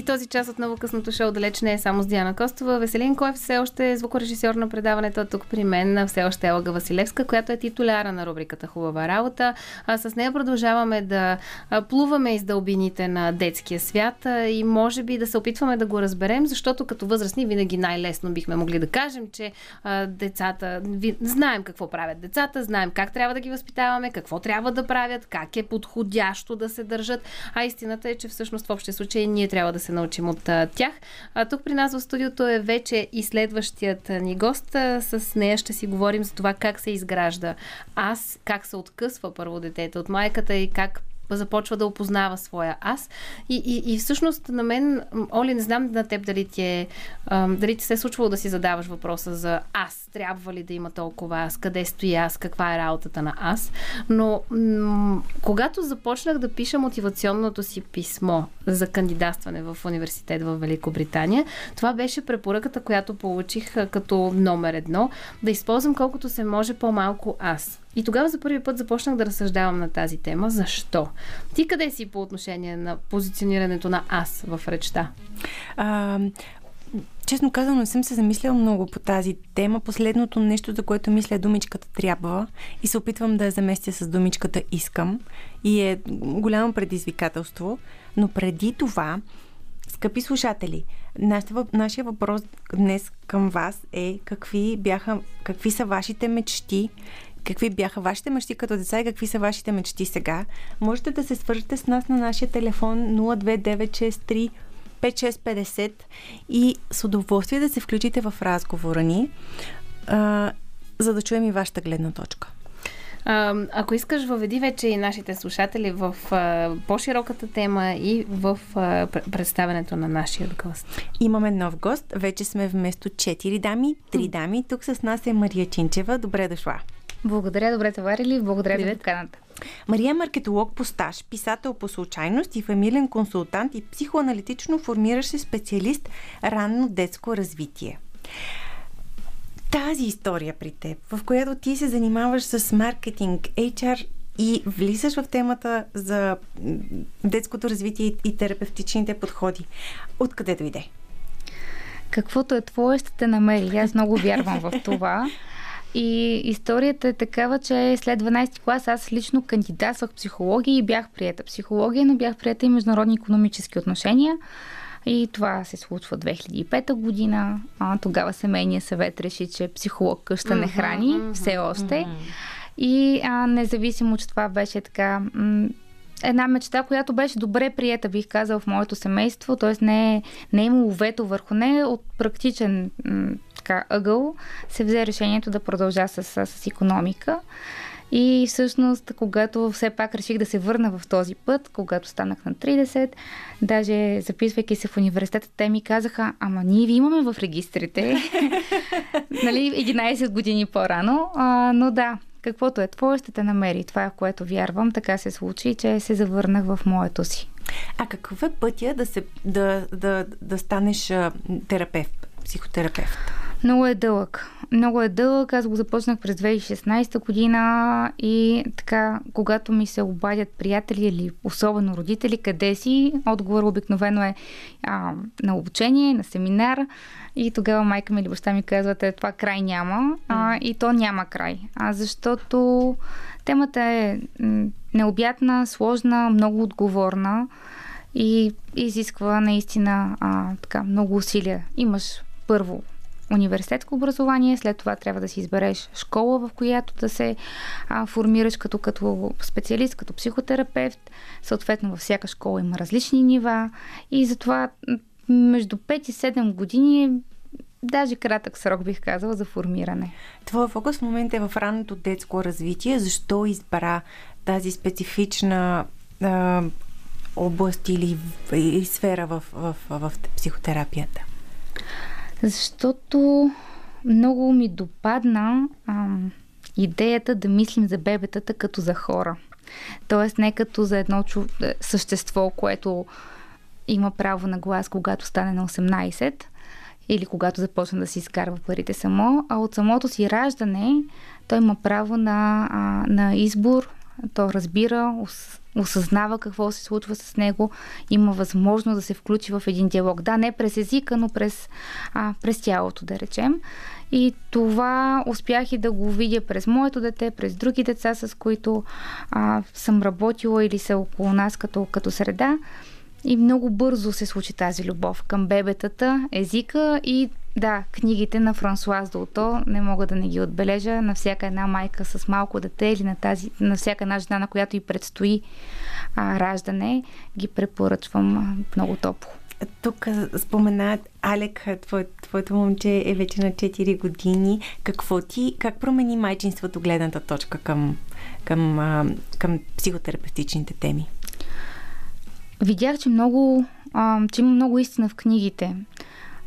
И този час отново късното шоу далеч не е само с Диана Костова. Веселин Коев все още е звукорежисьор на предаването тук при мен, все още е Елга Василевска, която е титуляра на рубриката Хубава работа. А с нея продължаваме да плуваме из дълбините на детския свят и може би да се опитваме да го разберем, защото като възрастни винаги най-лесно бихме могли да кажем, че децата, знаем какво правят децата, знаем как трябва да ги възпитаваме, какво трябва да правят, как е подходящо да се държат, а истината е, че всъщност в общия случай ние трябва да се научим от тях. А, тук при нас в студиото е вече и следващият ни гост. С нея ще си говорим за това как се изгражда аз, как се откъсва първо детето от майката и как започва да опознава своя аз. И, и, и всъщност на мен, Оли, не знам на теб дали ти, е, дали ти се е случвало да си задаваш въпроса за аз. Трябва ли да има толкова аз? Къде стои аз? Каква е работата на аз? Но м- когато започнах да пиша мотивационното си писмо за кандидатстване в университет в Великобритания, това беше препоръката, която получих като номер едно, да използвам колкото се може по-малко аз. И тогава за първи път започнах да разсъждавам на тази тема. Защо? Ти къде си по отношение на позиционирането на аз в речта? А, честно казано, не съм се замисляла много по тази тема. Последното нещо, за което мисля е думичката трябва и се опитвам да я заместя с думичката искам. И е голямо предизвикателство. Но преди това, скъпи слушатели, нашия въпрос днес към вас е какви, бяха, какви са вашите мечти, какви бяха вашите мечти като деца и какви са вашите мечти сега. Можете да се свържете с нас на нашия телефон 02963 5650 и с удоволствие да се включите в разговора ни, а, за да чуем и вашата гледна точка. А, ако искаш, въведи вече и нашите слушатели в а, по-широката тема и в а, представенето на нашия гост. Имаме нов гост. Вече сме вместо 4 дами, 3 дами. Тук с нас е Мария Чинчева. Добре дошла. Благодаря, добре товарили. Благодаря Привет. за поканата. Мария е маркетолог по стаж, писател по случайност и фамилен консултант и психоаналитично формиращ се специалист ранно детско развитие. Тази история при теб, в която ти се занимаваш с маркетинг, HR и влизаш в темата за детското развитие и терапевтичните подходи, откъде дойде? Каквото е твое, ще те намери. Аз много вярвам в това. И историята е такава, че след 12 клас аз лично кандидатствах психология и бях приета психология, но бях приета и международни економически отношения. И това се случва 2005 година. А, тогава семейният съвет реши, че психолог къща не храни, все още. И а, независимо, че това беше така м- една мечта, която беше добре приета, бих казал, в моето семейство, т.е. не, е, не е имало вето върху нея от практичен м- така, ъгъл, се взе решението да продължа с, с, економика. И всъщност, когато все пак реших да се върна в този път, когато станах на 30, даже записвайки се в университета, те ми казаха, ама ние ви имаме в регистрите, нали, 11 години по-рано, а, но да, каквото е твое, ще те намери. Това е в което вярвам. Така се случи, че се завърнах в моето си. А какъв е пътя да, се, да, да, да станеш терапевт, психотерапевт? Много е дълъг. Много е дълъг. Аз го започнах през 2016 година и така, когато ми се обадят приятели или особено родители, къде си, отговор обикновено е а, на обучение, на семинар и тогава майка ми или баща ми казват, е, това край няма а, и то няма край. А защото темата е необятна, сложна, много отговорна и изисква наистина а, така, много усилия. Имаш първо университетско образование, след това трябва да си избереш школа, в която да се а, формираш като, като специалист, като психотерапевт. Съответно, във всяка школа има различни нива и затова между 5 и 7 години е даже кратък срок, бих казала, за формиране. Твоя фокус в момента е в ранното детско развитие. Защо избра тази специфична а, област или, или сфера в, в, в, в психотерапията? Защото много ми допадна а, идеята да мислим за бебетата като за хора. Тоест не като за едно чу... Е, същество, което има право на глас, когато стане на 18 или когато започне да си изкарва парите само, а от самото си раждане той има право на, а, на избор, то разбира, осъзнава какво се случва с него, има възможност да се включи в един диалог. Да, не през езика, но през, а, през тялото, да речем. И това успях и да го видя през моето дете, през други деца, с които а, съм работила или са около нас като, като среда. И много бързо се случи тази любов към бебетата, езика и да, книгите на Франсуаз Долто не мога да не ги отбележа. На всяка една майка с малко дете или на, тази, на всяка една жена, на която и предстои а, раждане, ги препоръчвам много топло. Тук спомена Алек, твое, твоето момче е вече на 4 години. Какво ти, как промени майчинството гледната точка към, към, към психотерапевтичните теми? Видях, че много, а, че има много истина в книгите.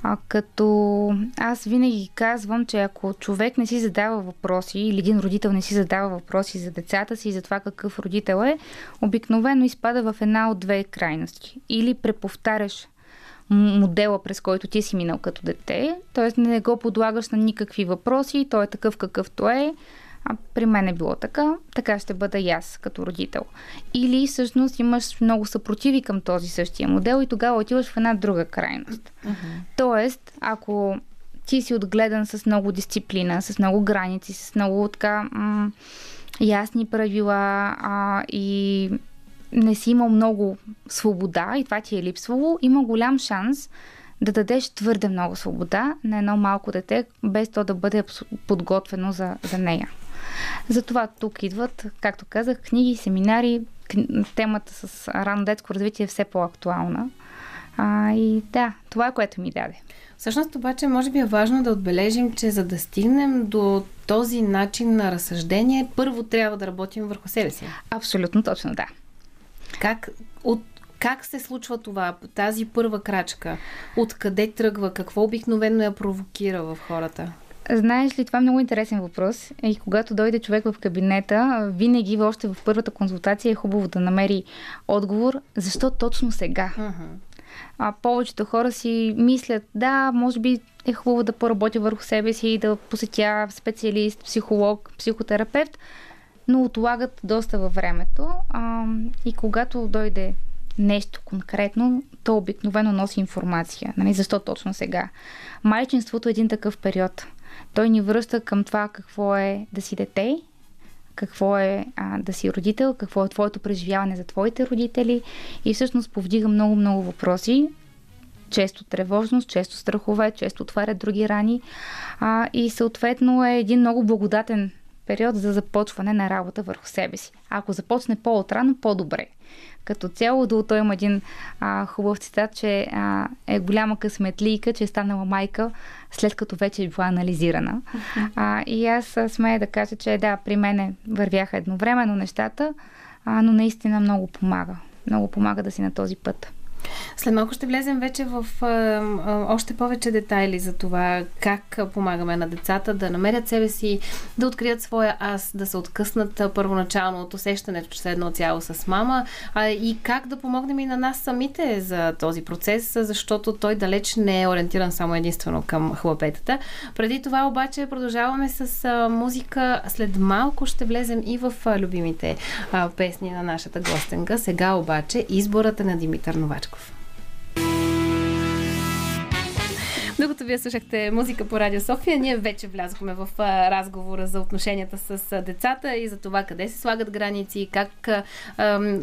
А, като аз винаги казвам, че ако човек не си задава въпроси или един родител не си задава въпроси за децата си и за това какъв родител е, обикновено изпада в една от две крайности. Или преповтаряш модела, през който ти си минал като дете, т.е. не го подлагаш на никакви въпроси, той е такъв какъвто е, а при мен е било така, така ще бъда и аз като родител. Или всъщност имаш много съпротиви към този същия модел и тогава отиваш в една друга крайност. Uh-huh. Тоест, ако ти си отгледан с много дисциплина, с много граници, с много така м- ясни правила а, и не си имал много свобода и това ти е липсвало, има голям шанс да дадеш твърде много свобода на едно малко дете, без то да бъде подготвено за, за нея. Затова тук идват, както казах, книги, семинари. Темата с рано детско развитие е все по-актуална. А, и да, това е което ми даде. Всъщност обаче може би е важно да отбележим, че за да стигнем до този начин на разсъждение, първо трябва да работим върху себе си. Абсолютно точно, да. Как, от, как се случва това, тази първа крачка? Откъде тръгва? Какво обикновено я провокира в хората? Знаеш ли, това е много интересен въпрос. И когато дойде човек в кабинета, винаги още в първата консултация е хубаво да намери отговор, защо точно сега. Uh-huh. А повечето хора си мислят, да, може би е хубаво да поработя върху себе си и да посетя специалист, психолог, психотерапевт, но отлагат доста във времето. А, и когато дойде нещо конкретно, то обикновено носи информация. Нали? Защо точно сега? Майчинството е един такъв период. Той ни връща към това какво е да си дете, какво е а, да си родител, какво е твоето преживяване за твоите родители и всъщност повдига много-много въпроси, често тревожност, често страхове, често отваря други рани а, и съответно е един много благодатен период за започване на работа върху себе си. Ако започне по-отрано, по-добре. Като цяло, до той има един а, хубав цитат, че а, е голяма късметлийка, че е станала майка след като вече е била анализирана. А, и аз смея да кажа, че да, при мене вървяха едновременно нещата, а, но наистина много помага. Много помага да си на този път. След малко ще влезем вече в а, а, още повече детайли за това как помагаме на децата да намерят себе си, да открият своя аз, да се откъснат първоначално от усещането, че са едно цяло с мама а, и как да помогнем и на нас самите за този процес, защото той далеч не е ориентиран само единствено към хлапетата. Преди това обаче продължаваме с а, музика. След малко ще влезем и в а, любимите а, песни на нашата гостенка. Сега обаче изборът е на Димитър Новачко. Докато вие слушахте музика по Радио София, ние вече влязохме в разговора за отношенията с децата и за това къде се слагат граници, как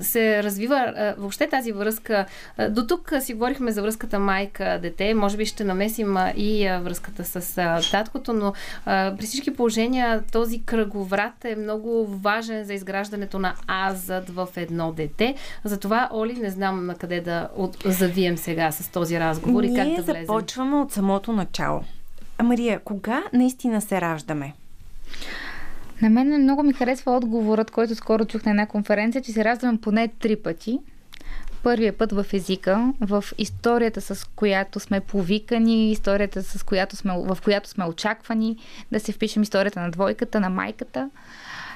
се развива въобще тази връзка. До тук си говорихме за връзката майка-дете, може би ще намесим и връзката с таткото, но при всички положения този кръговрат е много важен за изграждането на азът в едно дете. Затова, Оли, не знам на къде да завием сега с този разговор и как да влезем. започваме от самото начало. А Мария, кога наистина се раждаме? На мен много ми харесва отговорът, който скоро чух на една конференция, че се раждаме поне три пъти. Първият път в езика, в историята, с която сме повикани, историята, с която сме, в която сме очаквани, да се впишем историята на двойката, на майката,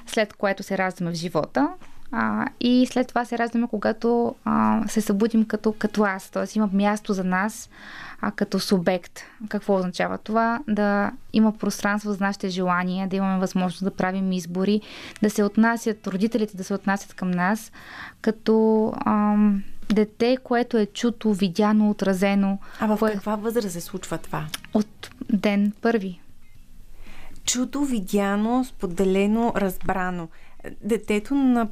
след което се раждаме в живота. А, и след това се раждаме, когато а, се събудим като, като аз, т.е. има място за нас а, като субект. Какво означава това? Да има пространство за нашите желания, да имаме възможност да правим избори, да се отнасят, родителите да се отнасят към нас като ам, дете, което е чуто, видяно, отразено. А в кое... каква възраст се случва това? От ден първи. Чуто, видяно, споделено, разбрано. Детето на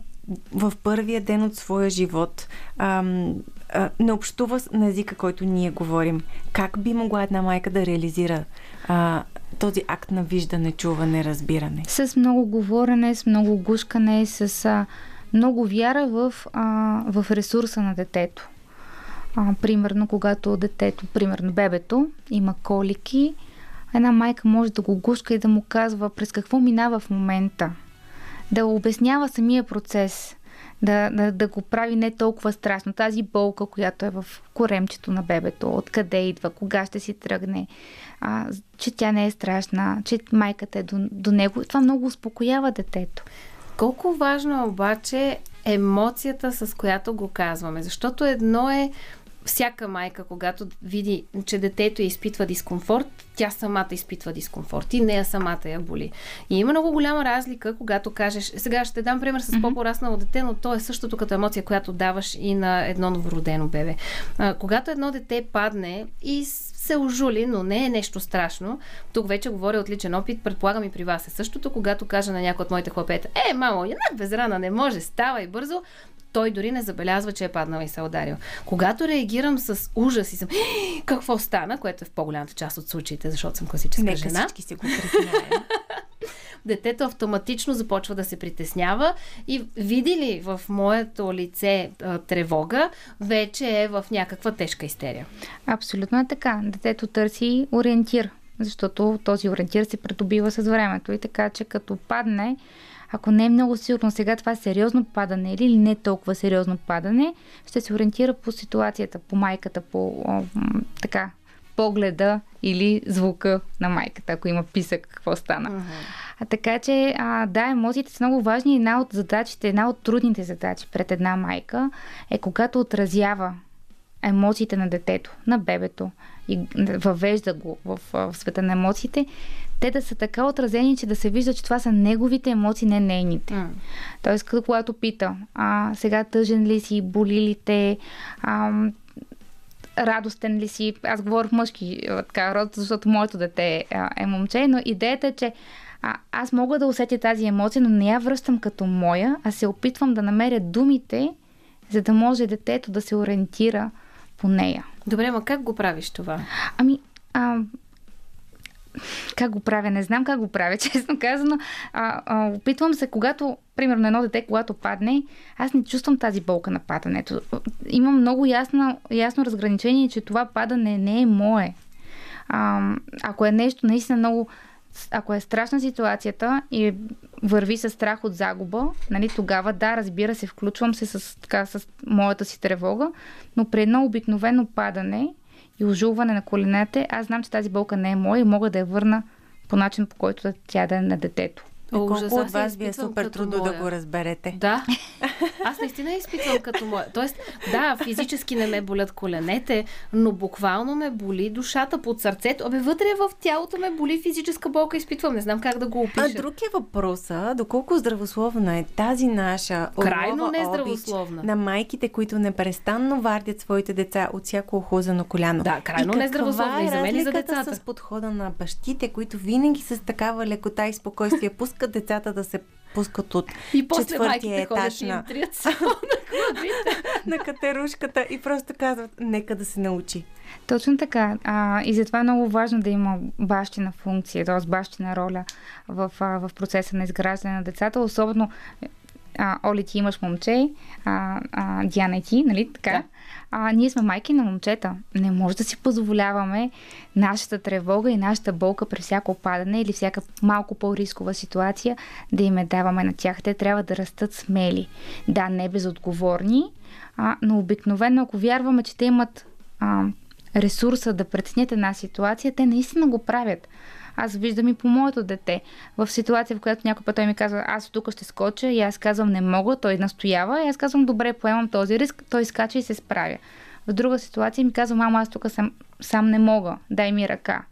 в първия ден от своя живот ам, а, не общува на езика, който ние говорим. Как би могла една майка да реализира а, този акт на виждане, чуване, разбиране? С много говорене, с много гушкане, с а, много вяра в, а, в ресурса на детето. А, примерно, когато детето, примерно бебето, има колики, една майка може да го гушка и да му казва през какво минава в момента. Да обяснява самия процес да, да, да го прави не толкова страшно. Тази болка, която е в коремчето на бебето, откъде идва, кога ще си тръгне, а, че тя не е страшна, че майката е до, до него. Това много успокоява детето. Колко важно е обаче емоцията, с която го казваме. Защото едно е всяка майка, когато види, че детето изпитва дискомфорт, тя самата изпитва дискомфорт и нея самата я боли. И има много голяма разлика, когато кажеш, сега ще дам пример с mm-hmm. по-пораснало дете, но то е същото като емоция, която даваш и на едно новородено бебе. А, когато едно дете падне и се ожули, но не е нещо страшно. Тук вече говоря от личен опит, предполагам и при вас е същото, когато кажа на някой от моите хлопета, е, мамо, една без рана не може, става и бързо, той дори не забелязва, че е паднал и се е ударил. Когато реагирам с ужас и съм, какво стана, което е в по-голямата част от случаите, защото съм класическа Нека жена. всички се го детето автоматично започва да се притеснява и види ли в моето лице а, тревога, вече е в някаква тежка истерия. Абсолютно е така. Детето търси ориентир, защото този ориентир се придобива с времето и така, че като падне, ако не е много сигурно сега това е сериозно падане или не толкова сериозно падане, ще се ориентира по ситуацията, по майката, по о, така, погледа или звука на майката, ако има писък, какво стана. Uh-huh. А, така че, а, да, емоциите са много важни. Една от задачите, една от трудните задачи пред една майка е когато отразява емоциите на детето, на бебето и въвежда го в, в света на емоциите, те да са така отразени, че да се вижда, че това са неговите емоции, не нейните. Mm. Тоест, когато пита, а, сега тъжен ли си, боли ли те, а, радостен ли си, аз говоря в мъжки така, род, защото моето дете е, е момче, но идеята е, че а, аз мога да усетя тази емоция, но не я връщам като моя, а се опитвам да намеря думите, за да може детето да се ориентира по нея. Добре, ма как го правиш това? Ами, а, как го правя? Не знам как го правя, честно казано. А, а, опитвам се, когато, примерно, едно дете, когато падне, аз не чувствам тази болка на падането. Имам много ясно, ясно разграничение, че това падане не е мое. А, ако е нещо наистина много ако е страшна ситуацията и върви с страх от загуба, нали, тогава да, разбира се, включвам се с, така, с моята си тревога, но при едно обикновено падане и ожулване на коленете, аз знам, че тази болка не е моя и мога да я върна по начин, по който тя да е на детето. О, колко от вас ви е супер трудно моя. да го разберете. Да. Аз наистина изпитвам като моя. Тоест, да, физически не ме болят коленете, но буквално ме боли душата под сърцето. Абе, вътре в тялото ме боли физическа болка, изпитвам. Не знам как да го опиша. А друг е въпроса, доколко здравословна е тази наша Крайно нездравословна. на майките, които непрестанно вардят своите деца от всяко охузано коляно. Да, крайно нездравословна е и за мен и за децата. с подхода на бащите, които винаги с такава лекота и спокойствие пускат искат децата да се пускат от и четвъртия етаж на, на катерушката и просто казват, нека да се научи. Точно така. А, и затова е много важно да има бащина функция, т.е. бащина роля в, в процеса на изграждане на децата, особено а, Оли, ти имаш момче, а, а, Диана и ти, нали така? Да. А, ние сме майки на момчета. Не може да си позволяваме нашата тревога и нашата болка при всяко падане или всяка малко по-рискова ситуация да им даваме на тях. Те трябва да растат смели. Да, не безотговорни, а, но обикновено, ако вярваме, че те имат а, ресурса да преценят една ситуация, те наистина го правят. Аз виждам и по моето дете. В ситуация, в която някой път той ми казва, аз тук ще скоча и аз казвам не мога, той настоява и аз казвам добре, поемам този риск, той скача и се справя. В друга ситуация ми казва, мама, аз тук сам, сам не мога, дай ми ръка.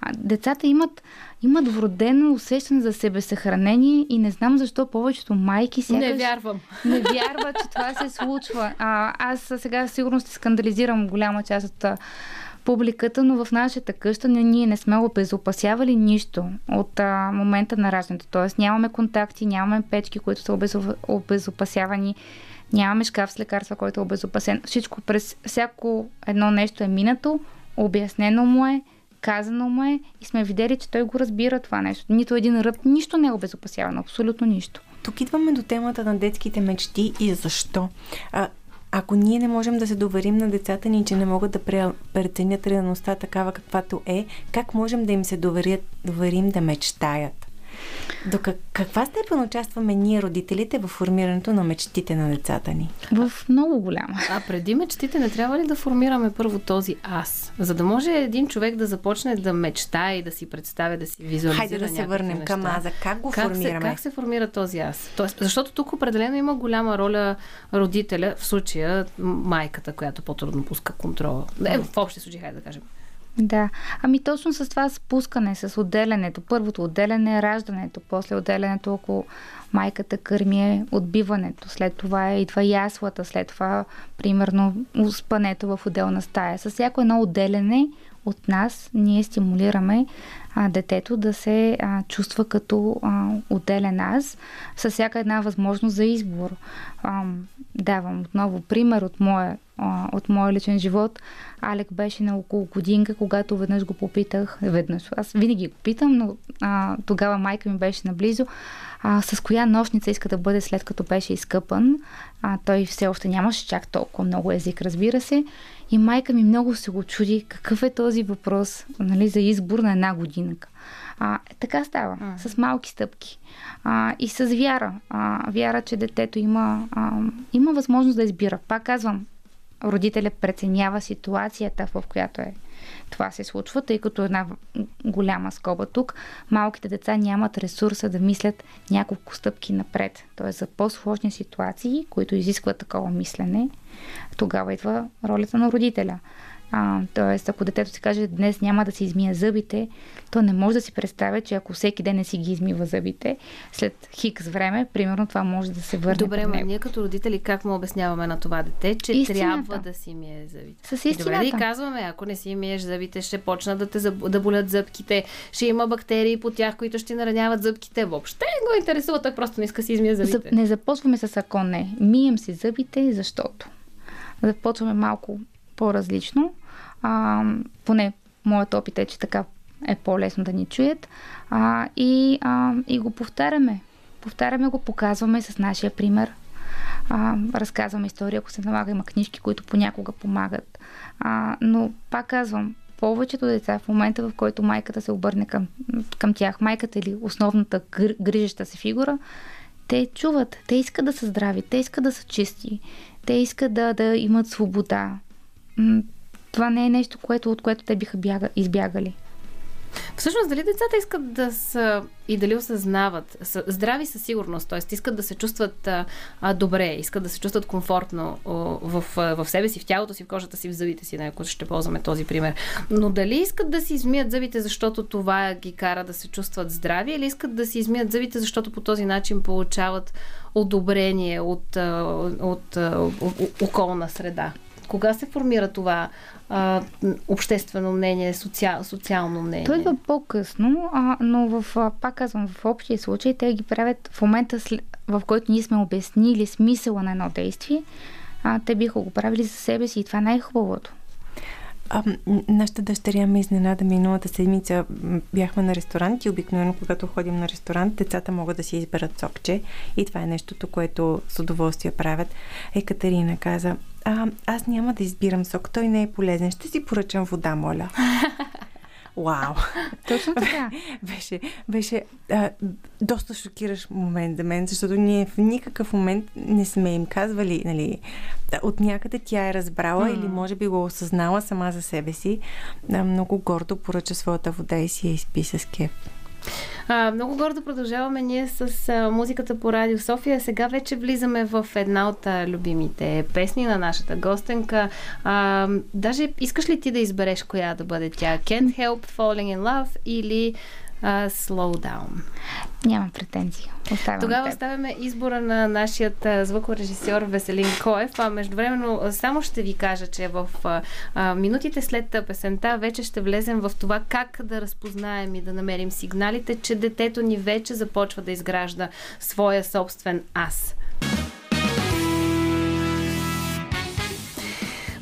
А, децата имат, имат вродено усещане за себесъхранение и не знам защо повечето майки сякаш... Не вярвам. Не вярват, че това се случва. А, аз сега сигурно ще скандализирам голяма част от публиката, но в нашата къща не, ние не сме обезопасявали нищо от а, момента на раждането. Тоест нямаме контакти, нямаме печки, които са обезопасявани, нямаме шкаф с лекарства, който е обезопасен. Всичко през всяко едно нещо е минато, обяснено му е, казано му е и сме видели, че той го разбира това нещо. Нито един ръб, нищо не е обезопасявано, абсолютно нищо. Тук идваме до темата на детските мечти и защо. А, ако ние не можем да се доверим на децата ни, че не могат да преценят реалността такава каквато е, как можем да им се доверят, доверим да мечтаят? До как, каква степен участваме ние, родителите, в формирането на мечтите на децата ни? В много голяма. А преди мечтите не трябва ли да формираме първо този аз? За да може един човек да започне да мечта и да си представя, да си визуализира Хайде да се върнем към аза. Как го как формираме? Се, как се формира този аз? Тоест, защото тук определено има голяма роля родителя, в случая майката, която по-трудно пуска контрола. Е, в общи случаи, хайде да кажем. Да. Ами точно с това спускане, с отделянето. Първото отделяне е раждането, после отделянето, ако майката кърми е отбиването, след това е идва яслата, след това, примерно, спането в отделна стая. С всяко едно отделяне от нас ние стимулираме а, детето да се а, чувства като а, отделен аз, с всяка една възможност за избор. А, давам отново пример от моя, а, от моя личен живот. Алек беше на около годинка, когато веднъж го попитах, веднъж, аз винаги го питам, но а, тогава майка ми беше наблизо, а, с коя нощница иска да бъде след като беше изкъпан. А, той все още нямаше чак толкова много език, разбира се. И майка ми много се го чуди какъв е този въпрос нали, за избор на една годинка. А, така става, mm. с малки стъпки. А, и с вяра. А, вяра, че детето има, а, има възможност да избира. Пак казвам, родителя преценява ситуацията, в която е това се случва, тъй като една голяма скоба тук, малките деца нямат ресурса да мислят няколко стъпки напред. Тоест за по-сложни ситуации, които изискват такова мислене, тогава идва ролята на родителя. А, тоест, ако детето си каже, днес няма да си измия зъбите, то не може да си представя, че ако всеки ден не си ги измива зъбите, след хикс време, примерно това може да се върне. Добре, ма ние като родители как му обясняваме на това дете, че истината. трябва да си мие зъбите? С истината. Добре, да и казваме, ако не си миеш зъбите, ще почнат да те да болят зъбките, ще има бактерии по тях, които ще нараняват зъбките. Въобще не го интересува, той просто не иска си измие зъбите. Не започваме с ако не. Мием си зъбите, защото. Започваме малко по-различно. А, поне моят опит е, че така е по-лесно да ни чуят. А, и, а, и го повтаряме. Повтаряме го, показваме с нашия пример. А, разказваме история, ако се налага, има книжки, които понякога помагат. А, но пак казвам, повечето деца в момента, в който майката се обърне към, към тях, майката или основната грижеща се фигура, те чуват, те искат да са здрави, те искат да са чисти, те искат да, да имат свобода това не е нещо, което, от което те биха бяга, избягали. Всъщност, дали децата искат да са и дали осъзнават, са, здрави със сигурност, т.е. искат да се чувстват а, а, добре, искат да се чувстват комфортно о, в, в себе си, в тялото си, в кожата си, в зъбите си, ако ще ползваме този пример. Но дали искат да си измият зъбите, защото това ги кара да се чувстват здрави, или искат да си измият зъбите, защото по този начин получават одобрение от, от, от, от, от околна среда? Кога се формира това а, обществено мнение, социал, социално мнение? Той идва по-късно, а, но в, пак казвам, в общия случай те ги правят в момента, в който ние сме обяснили смисъла на едно действие, а, те биха го правили за себе си и това е най-хубавото. А, нашата дъщеря ме изненада миналата седмица. Бяхме на ресторант и обикновено, когато ходим на ресторант, децата могат да си изберат сокче и това е нещото, което с удоволствие правят. Екатерина каза, а, аз няма да избирам сок, той не е полезен, ще си поръчам вода, моля. Вау! Точно така. беше беше а, доста шокиращ момент за мен, защото ние в никакъв момент не сме им казвали, нали, от някъде тя е разбрала mm. или може би го осъзнала сама за себе си. А, много гордо поръча своята вода и си я изпи с кеф. А, много гордо продължаваме ние с а, музиката по Радио София. Сега вече влизаме в една от а, любимите песни на нашата гостенка. А, даже искаш ли ти да избереш коя да бъде тя? Can't Help Falling in Love или uh, Slow Down. Нямам претензии. Оставям Тогава оставяме избора на нашият звукорежисьор Веселин Коев. А междувременно само ще ви кажа, че в а, минутите след песента вече ще влезем в това как да разпознаем и да намерим сигналите, че детето ни вече започва да изгражда своя собствен аз.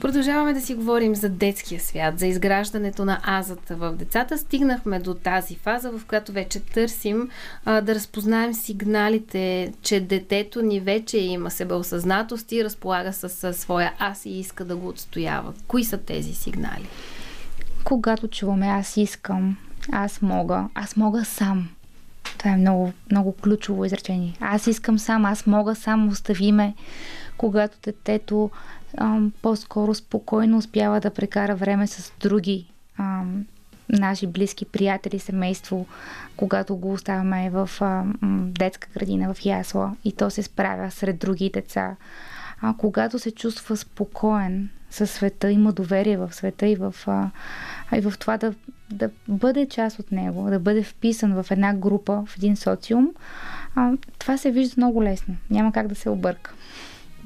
Продължаваме да си говорим за детския свят, за изграждането на азата в децата. Стигнахме до тази фаза, в която вече търсим а, да разпознаем сигналите, че детето ни вече има себеосъзнатост и разполага с, с своя аз и иска да го отстоява. Кои са тези сигнали? Когато чуваме аз искам, аз мога, аз мога сам. Това е много, много ключово изречение. Аз искам сам, аз мога сам, остави ме. Когато детето по-скоро спокойно успява да прекара време с други ам, наши близки приятели, семейство, когато го оставяме в ам, детска градина, в ясла и то се справя сред други деца. А когато се чувства спокоен със света, има доверие в света и в, а, и в това да, да бъде част от него, да бъде вписан в една група, в един социум, а, това се вижда много лесно. Няма как да се обърка.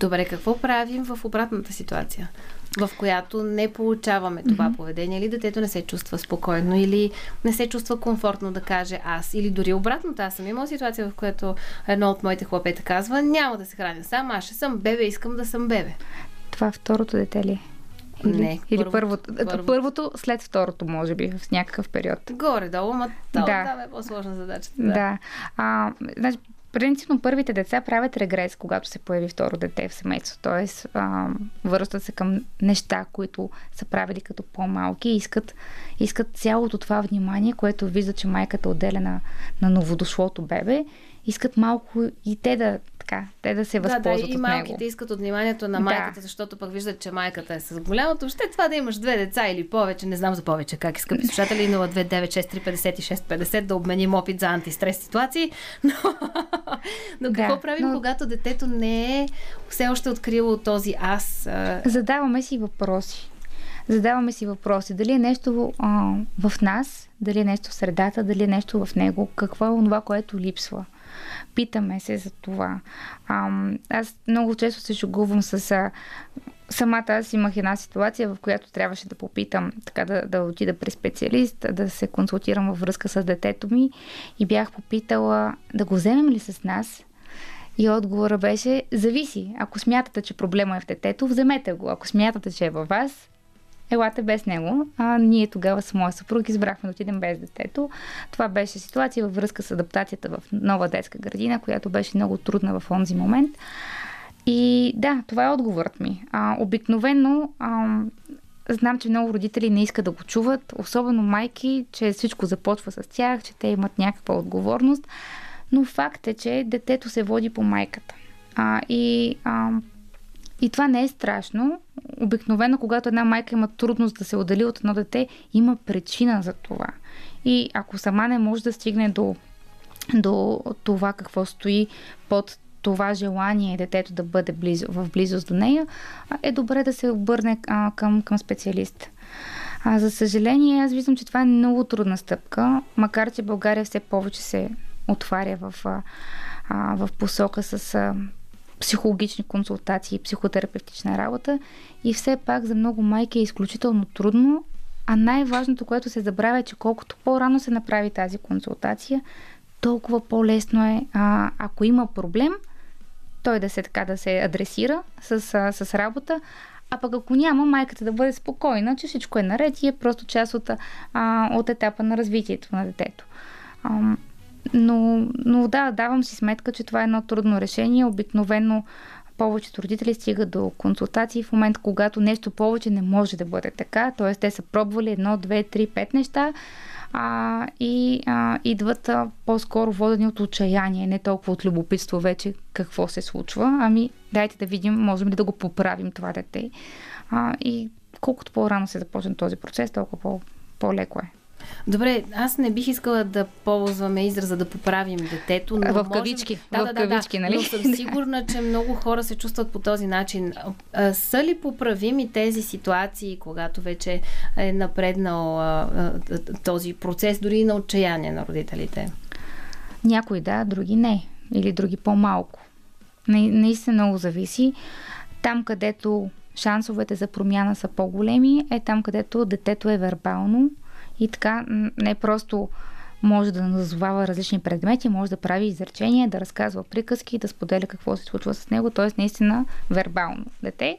Добре, какво правим в обратната ситуация? в която не получаваме това mm-hmm. поведение, или детето не се чувства спокойно, или не се чувства комфортно да каже аз, или дори обратното. Аз съм имала ситуация, в която едно от моите хлапета казва, няма да се храня сам, аз ще съм бебе, искам да съм бебе. Това второто дете ли? Или, не. Или първото, първото, първото след второто, може би, в някакъв период. Горе-долу, ма да. да е по-сложна задача. Да. да. А, значи, Принципно първите деца правят регрес, когато се появи второ дете в семейството. Тоест, връщат се към неща, които са правили като по-малки и искат, искат цялото това внимание, което вижда, че майката отделя на, на новодошлото бебе, искат малко и те да така, те да се възползват да, да, и от малките него. искат от вниманието на майката, да. защото пък виждат, че майката е с голямото. Ще това да имаш две деца или повече, не знам за повече как и скъпи слушатели, 029635650 да обменим опит за антистрес ситуации. Но, но какво да, правим, но... когато детето не е все още открило този аз? Задаваме си въпроси. Задаваме си въпроси. Дали е нещо а, в нас, дали е нещо в средата, дали е нещо в него, какво е това, което липсва. Питаме се за това. Аз много често се шугувам с самата аз имах една ситуация, в която трябваше да попитам, така да, да отида при специалист, да се консултирам във връзка с детето ми и бях попитала да го вземем ли с нас. И отговора беше, зависи. Ако смятате, че проблема е в детето, вземете го. Ако смятате, че е във вас, елате без него. А ние тогава с моя съпруг избрахме да отидем без детето. Това беше ситуация във връзка с адаптацията в нова детска градина, която беше много трудна в онзи момент. И да, това е отговорът ми. А, обикновено а, знам, че много родители не искат да го чуват, особено майки, че всичко започва с тях, че те имат някаква отговорност. Но факт е, че детето се води по майката. А, и а, и това не е страшно. Обикновено, когато една майка има трудност да се отдели от едно дете, има причина за това. И ако сама не може да стигне до, до това какво стои под това желание детето да бъде близо, в близост до нея, е добре да се обърне а, към, към специалист. А, за съжаление, аз виждам, че това е много трудна стъпка, макар че България все повече се отваря в, а, в посока с а, психологични консултации, психотерапевтична работа и все пак за много майки е изключително трудно, а най-важното, което се забравя е, че колкото по-рано се направи тази консултация, толкова по-лесно е, а, ако има проблем, той да се така да се адресира с, а, с работа, а пък ако няма, майката да бъде спокойна, че всичко е наред и е просто част от, а, от етапа на развитието на детето. А, но, но да, давам си сметка, че това е едно трудно решение. Обикновено повечето родители стигат до консултации в момента, когато нещо повече не може да бъде така. Т.е. те са пробвали едно, две, три, пет неща а, и а, идват а, по-скоро водени от отчаяние, не толкова от любопитство вече какво се случва. Ами, дайте да видим, можем ли да го поправим това дете. А, и колкото по-рано се започне този процес, толкова по- по-леко е. Добре, аз не бих искала да ползваме израза да поправим детето. Но в кавички. Можем... Да, в да, кавички, да, нали? Но съм сигурна, че много хора се чувстват по този начин. А, са ли поправими тези ситуации, когато вече е напреднал а, а, този процес, дори на отчаяние на родителите? Някои да, други не. Или други по-малко. Наистина много зависи. Там, където шансовете за промяна са по-големи, е там, където детето е вербално и така не просто може да назовава различни предмети, може да прави изречения, да разказва приказки, да споделя какво се случва с него, т.е. наистина вербално дете.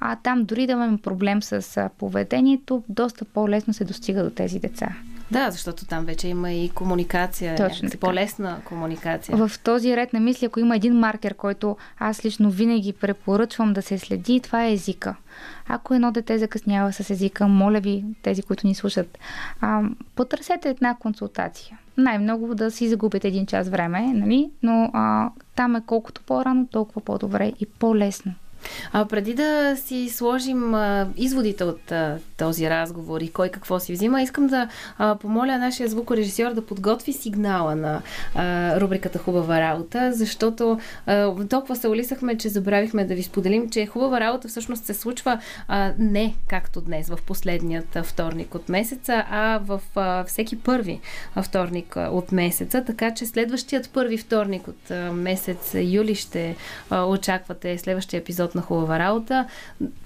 А там дори да имаме проблем с поведението, доста по-лесно се достига до тези деца. Да, защото там вече има и комуникация, Точно така. по-лесна комуникация. В този ред на мисли, ако има един маркер, който аз лично винаги препоръчвам да се следи, това е езика. Ако едно дете закъснява с езика, моля ви, тези, които ни слушат, а, потърсете една консултация. Най-много да си загубите един час време, нали? но а, там е колкото по-рано, толкова по-добре и по-лесно. А преди да си сложим а, изводите от а, този разговор и кой какво си взима, искам да а, помоля нашия звукорежисьор да подготви сигнала на а, рубриката Хубава работа, защото а, толкова се улисахме, че забравихме да ви споделим, че хубава работа всъщност се случва а, не както днес, в последният вторник от месеца, а в а, всеки първи вторник от месеца, така че следващият първи вторник от а, месец юли ще а, очаквате следващия епизод на хубава работа.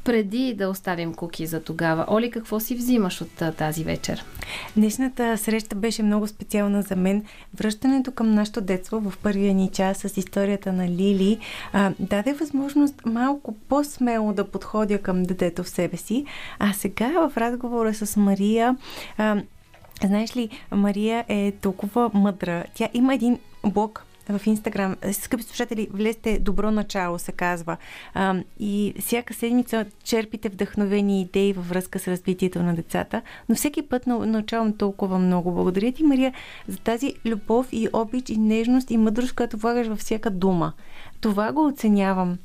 Преди да оставим куки за тогава, Оли, какво си взимаш от тази вечер? Днешната среща беше много специална за мен. Връщането към нашето детство в първия ни час с историята на Лили а, даде възможност малко по-смело да подходя към детето в себе си. А сега в разговора с Мария а, Знаеш ли, Мария е толкова мъдра. Тя има един блог в Инстаграм. Скъпи слушатели, влезте Добро начало, се казва. А, и всяка седмица черпите вдъхновени идеи във връзка с развитието на децата, но всеки път научавам толкова много. Благодаря ти, Мария, за тази любов и обич и нежност и мъдрост, която влагаш във всяка дума. Това го оценявам.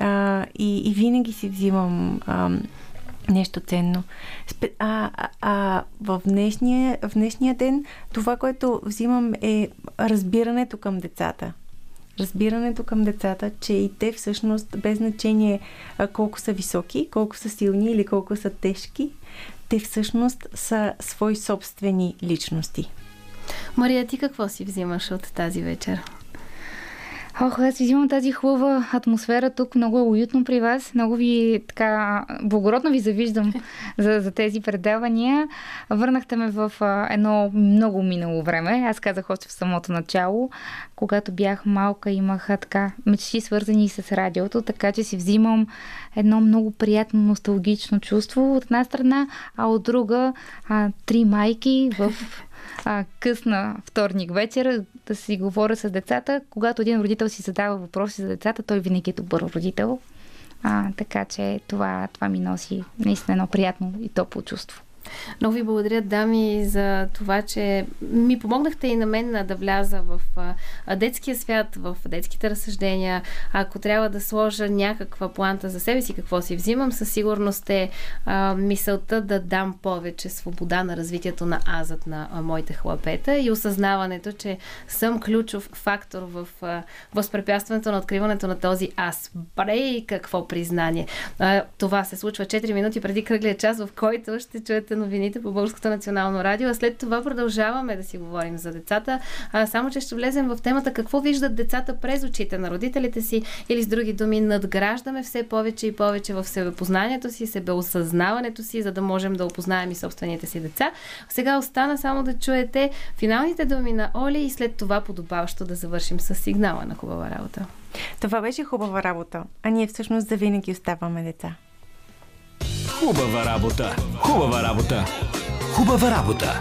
А, и, и винаги си взимам а, нещо ценно. А, а, а в, днешния, в днешния ден това, което взимам е разбирането към децата. Разбирането към децата, че и те всъщност, без значение колко са високи, колко са силни или колко са тежки, те всъщност са свои собствени личности. Мария, ти какво си взимаш от тази вечер? Ох, аз взимам тази хубава атмосфера тук. Много е уютно при вас. Много ви така благородно ви завиждам за, за тези предавания. Върнахте ме в а, едно много минало време. Аз казах още в самото начало. Когато бях малка, имах така мечти свързани с радиото, така че си взимам едно много приятно носталгично чувство от една страна, а от друга а, три майки в а, късна вторник вечер да си говоря с децата. Когато един родител си задава въпроси за децата, той винаги е добър родител. А, така че това, това ми носи наистина едно приятно и топло чувство. Много ви благодаря, дами, за това, че ми помогнахте и на мен да вляза в детския свят, в детските разсъждения. Ако трябва да сложа някаква планта за себе си, какво си взимам, със сигурност е а, мисълта да дам повече свобода на развитието на азът на моите хлапета и осъзнаването, че съм ключов фактор в възпрепятстването на откриването на този аз. Брей, какво признание! А, това се случва 4 минути преди кръглия час, в който ще чуете чуете новините по Българското национално радио, а след това продължаваме да си говорим за децата. А, само, че ще влезем в темата какво виждат децата през очите на родителите си или с други думи надграждаме все повече и повече в себепознанието си, себеосъзнаването си, за да можем да опознаем и собствените си деца. Сега остана само да чуете финалните думи на Оли и след това подобаващо да завършим с сигнала на хубава работа. Това беше хубава работа, а ние всъщност завинаги оставаме деца. Хубава работа! Хубава работа! Хубава работа!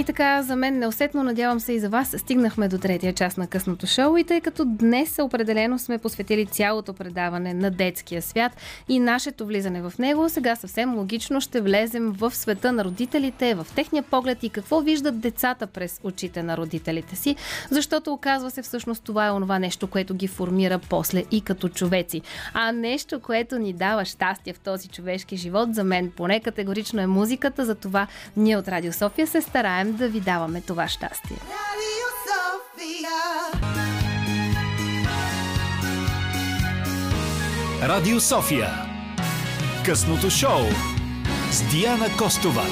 И така, за мен неусетно, надявам се и за вас, стигнахме до третия част на късното шоу и тъй като днес определено сме посветили цялото предаване на детския свят и нашето влизане в него, сега съвсем логично ще влезем в света на родителите, в техния поглед и какво виждат децата през очите на родителите си, защото оказва се всъщност това е онова нещо, което ги формира после и като човеци. А нещо, което ни дава щастие в този човешки живот, за мен поне категорично е музиката, за това ние от Радио София се стараем да ви даваме това щастие. Радио София. Късното шоу с Диана Костова.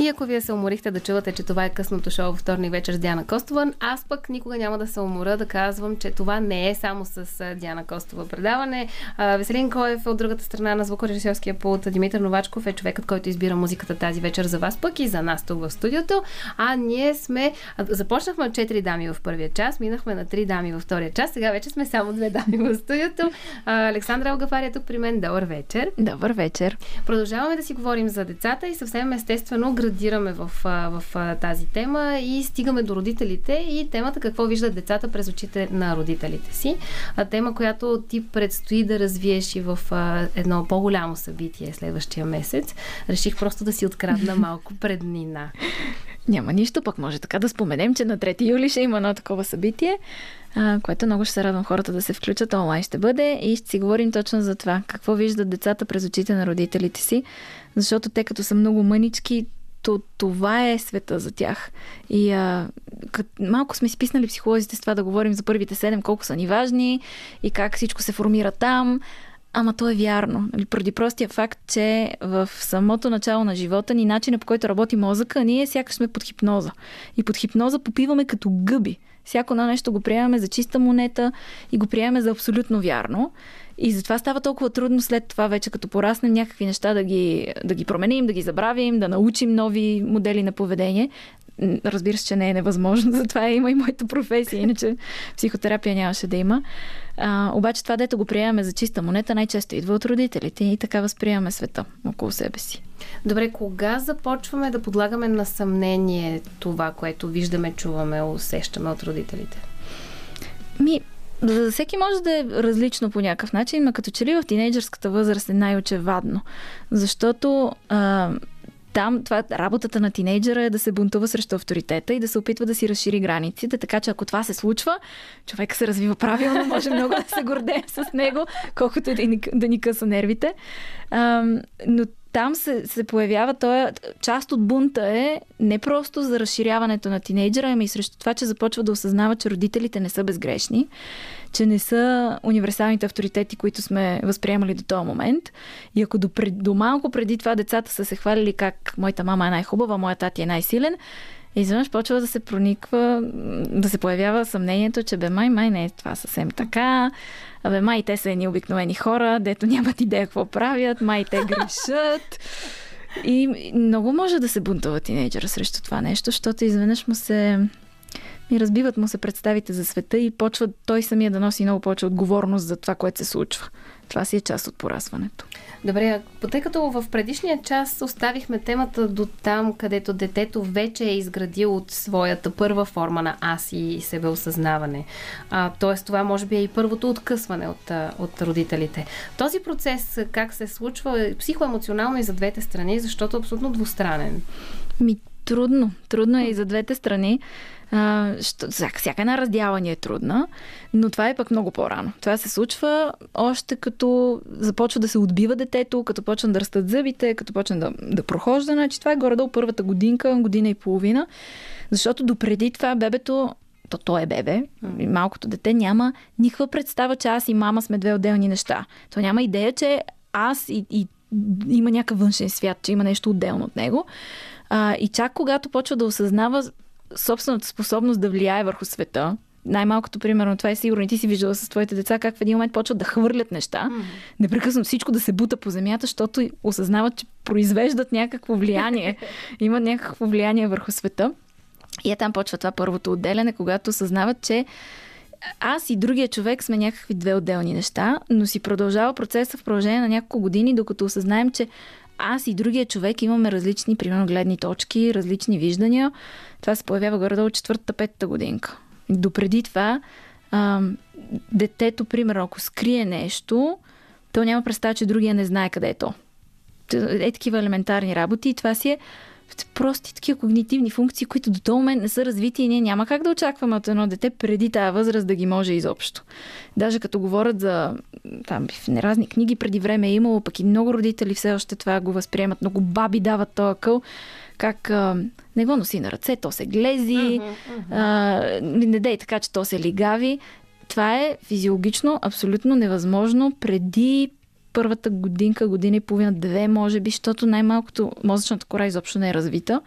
И ако вие се уморихте да чувате, че това е късното шоу вторник вечер с Диана Костова, аз пък никога няма да се умора да казвам, че това не е само с Диана Костова предаване. Веселин Коев е от другата страна на звукорежисьорския пулт. Димитър Новачков е човекът, който избира музиката тази вечер за вас, пък и за нас тук в студиото. А ние сме... Започнахме от 4 дами в първия час, минахме на 3 дами във втория час, сега вече сме само две дами в студиото. Александра Алгафария е тук при мен. Добър вечер. Добър вечер. Продължаваме да си говорим за децата и съвсем естествено градираме в, в, в тази тема и стигаме до родителите и темата какво виждат децата през очите на родителите си. А, тема, която ти предстои да развиеш и в а, едно по-голямо събитие следващия месец. Реших просто да си открадна малко преднина. Няма нищо, пък може така да споменем, че на 3 юли ще има едно такова събитие, а, което много ще се радвам хората да се включат. Онлайн ще бъде и ще си говорим точно за това. Какво виждат децата през очите на родителите си, защото те като са много мънички, то това е света за тях. И а, кът, малко сме си писнали психолозите с това да говорим за първите седем, колко са ни важни и как всичко се формира там. Ама то е вярно. Нали, простия факт, че в самото начало на живота ни, начина по който работи мозъка, ние сякаш сме под хипноза. И под хипноза попиваме като гъби. Всяко едно нещо го приемаме за чиста монета и го приемаме за абсолютно вярно. И затова става толкова трудно след това вече, като пораснем някакви неща да ги, да ги променим, да ги забравим, да научим нови модели на поведение. Разбира се, че не е невъзможно, затова има и моята професия, иначе психотерапия нямаше да има. А, обаче това, дето го приемаме за чиста монета, най-често идва от родителите и така възприемаме света около себе си. Добре, кога започваме да подлагаме на съмнение това, което виждаме, чуваме, усещаме от родителите? Ми, за всеки може да е различно по някакъв начин, но като че ли в тинейджърската възраст е най-очевадно. Защото а, там това, работата на тинейджера е да се бунтува срещу авторитета и да се опитва да си разшири границите, така че ако това се случва, човек се развива правилно, може много да се гордее с него, колкото да ни, да ни къса нервите. А, но там се, се появява, той, част от бунта е не просто за разширяването на тинейджера, ами и срещу това, че започва да осъзнава, че родителите не са безгрешни, че не са универсалните авторитети, които сме възприемали до този момент. И ако до, до малко преди това децата са се хвалили как моята мама е най-хубава, моя тати е най-силен, изведнъж почва да се прониква, да се появява съмнението, че бе май, май не е това съвсем така. Абе, май те са едни обикновени хора, дето нямат идея какво правят, май те грешат. И много може да се бунтува тинейджера срещу това нещо, защото изведнъж му се и разбиват му се представите за света и почва той самия да носи много повече отговорност за това, което се случва. Това си е част от порасването. Добре, тъй като в предишния час оставихме темата до там, където детето вече е изградило от своята първа форма на аз и себеосъзнаване. А, тоест, това може би е и първото откъсване от, от родителите. Този процес как се случва е психоемоционално и за двете страни, защото е абсолютно двустранен. Ми, трудно. Трудно е и за двете страни. А, що, всяка една раздяла ни е трудна, но това е пък много по-рано. Това се случва още като започва да се отбива детето, като почна да растат зъбите, като почна да, да прохожда. Значи това е горе-долу първата годинка, година и половина. Защото допреди това бебето то, то е бебе, малкото дете няма никаква представа, че аз и мама сме две отделни неща. То няма идея, че аз и, и има някакъв външен свят, че има нещо отделно от него. А, и чак когато почва да осъзнава собствената способност да влияе върху света, най-малкото, примерно, това е сигурно и ти си виждала с твоите деца, как в един момент почват да хвърлят неща, mm. непрекъснато всичко да се бута по земята, защото осъзнават, че произвеждат някакво влияние, имат някакво влияние върху света. И е там почва това първото отделяне, когато осъзнават, че аз и другия човек сме някакви две отделни неща, но си продължава процеса в продължение на няколко години, докато осъзнаем, че аз и другия човек имаме различни, примерно, гледни точки, различни виждания. Това се появява горе от четвъртата, петата годинка. Допреди това, а, детето, примерно, ако скрие нещо, то няма представа, че другия не знае къде е то. Е такива елементарни работи и това си е прости такива когнитивни функции, които до този момент не са развити и ние няма как да очакваме от едно дете преди тази възраст да ги може изобщо. Даже като говорят за там, в разни книги преди време е имало, пък и много родители все още това го възприемат, много баби дават този къл, как а, не го носи на ръце, то се глези, uh-huh, uh-huh. А, не дей така, че то се лигави. Това е физиологично абсолютно невъзможно преди първата годинка, година и половина, две, може би, защото най-малкото мозъчната кора изобщо не е развита.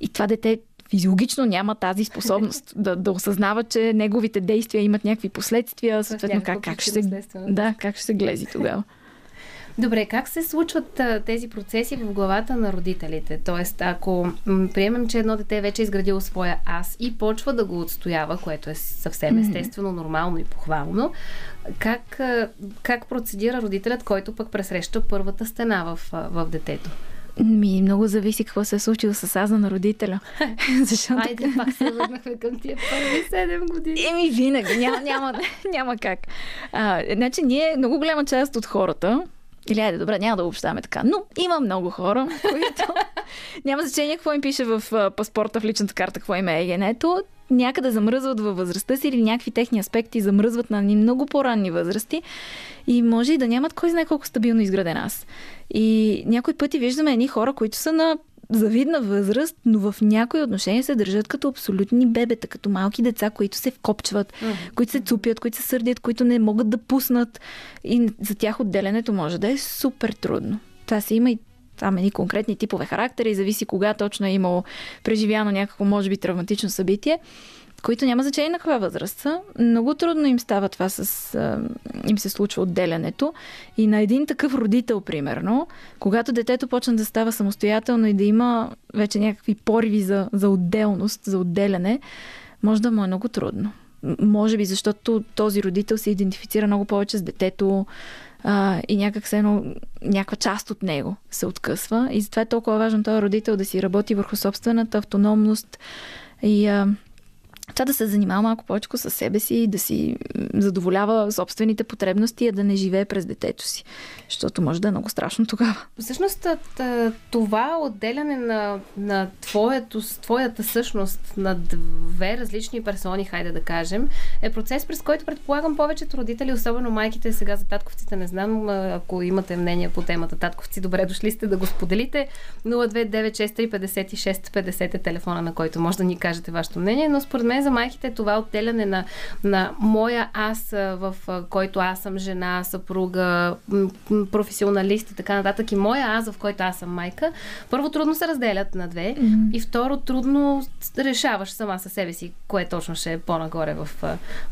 И това дете физиологично няма тази способност да, да осъзнава, че неговите действия имат някакви последствия, съответно как, как, ще се, да, как ще се глези тогава. Добре, как се случват а, тези процеси в главата на родителите? Тоест, ако м- приемем, че едно дете вече е изградило своя аз и почва да го отстоява, което е съвсем естествено, нормално и похвално, как, а, как процедира родителят, който пък пресреща първата стена в, в детето? Ми, много зависи какво се е случило с аза на родителя. Защото... Айде, пак се върнахме към тия първи 7 години. Еми, винаги. Няма, няма, няма как. А, значи, ние, много голяма част от хората, или айде, добре, няма да общаваме така. Но има много хора, които няма значение какво им пише в паспорта, в личната карта, какво им е егенето. Някъде замръзват във възрастта си или някакви техни аспекти замръзват на ни много по-ранни възрасти и може и да нямат кой знае колко стабилно изграден аз. И някои пъти виждаме едни хора, които са на завидна възраст, но в някои отношения се държат като абсолютни бебета, като малки деца, които се вкопчват, mm-hmm. които се цупят, които се сърдят, които не могат да пуснат. И за тях отделянето може да е супер трудно. Това си има и там едни конкретни типове характери, зависи кога точно е имало преживяно някакво, може би, травматично събитие които няма значение на каква възраст са. Много трудно им става това с... А, им се случва отделянето. И на един такъв родител, примерно, когато детето почне да става самостоятелно и да има вече някакви пориви за, за отделност, за отделяне, може да му е много трудно. Може би, защото този родител се идентифицира много повече с детето а, и някак се едно, някаква част от него се откъсва. И затова е толкова важно този родител да си работи върху собствената автономност и а, това да се занимава малко повече с себе си, да си задоволява собствените потребности, а да не живее през детето си. Защото може да е много страшно тогава. Всъщност това отделяне на, на твоето, твоята същност на две различни персони, хайде да кажем, е процес, през който предполагам повечето родители, особено майките сега за татковците, не знам ако имате мнение по темата татковци, добре дошли сте да го споделите. 029635650 е телефона, на който може да ни кажете вашето мнение, но според мен за майките това отделяне на, на моя аз, в който аз съм жена, съпруга, професионалист и така нататък, и моя аз, в който аз съм майка, първо трудно се разделят на две mm-hmm. и второ трудно решаваш сама със себе си, кое точно ще е по-нагоре в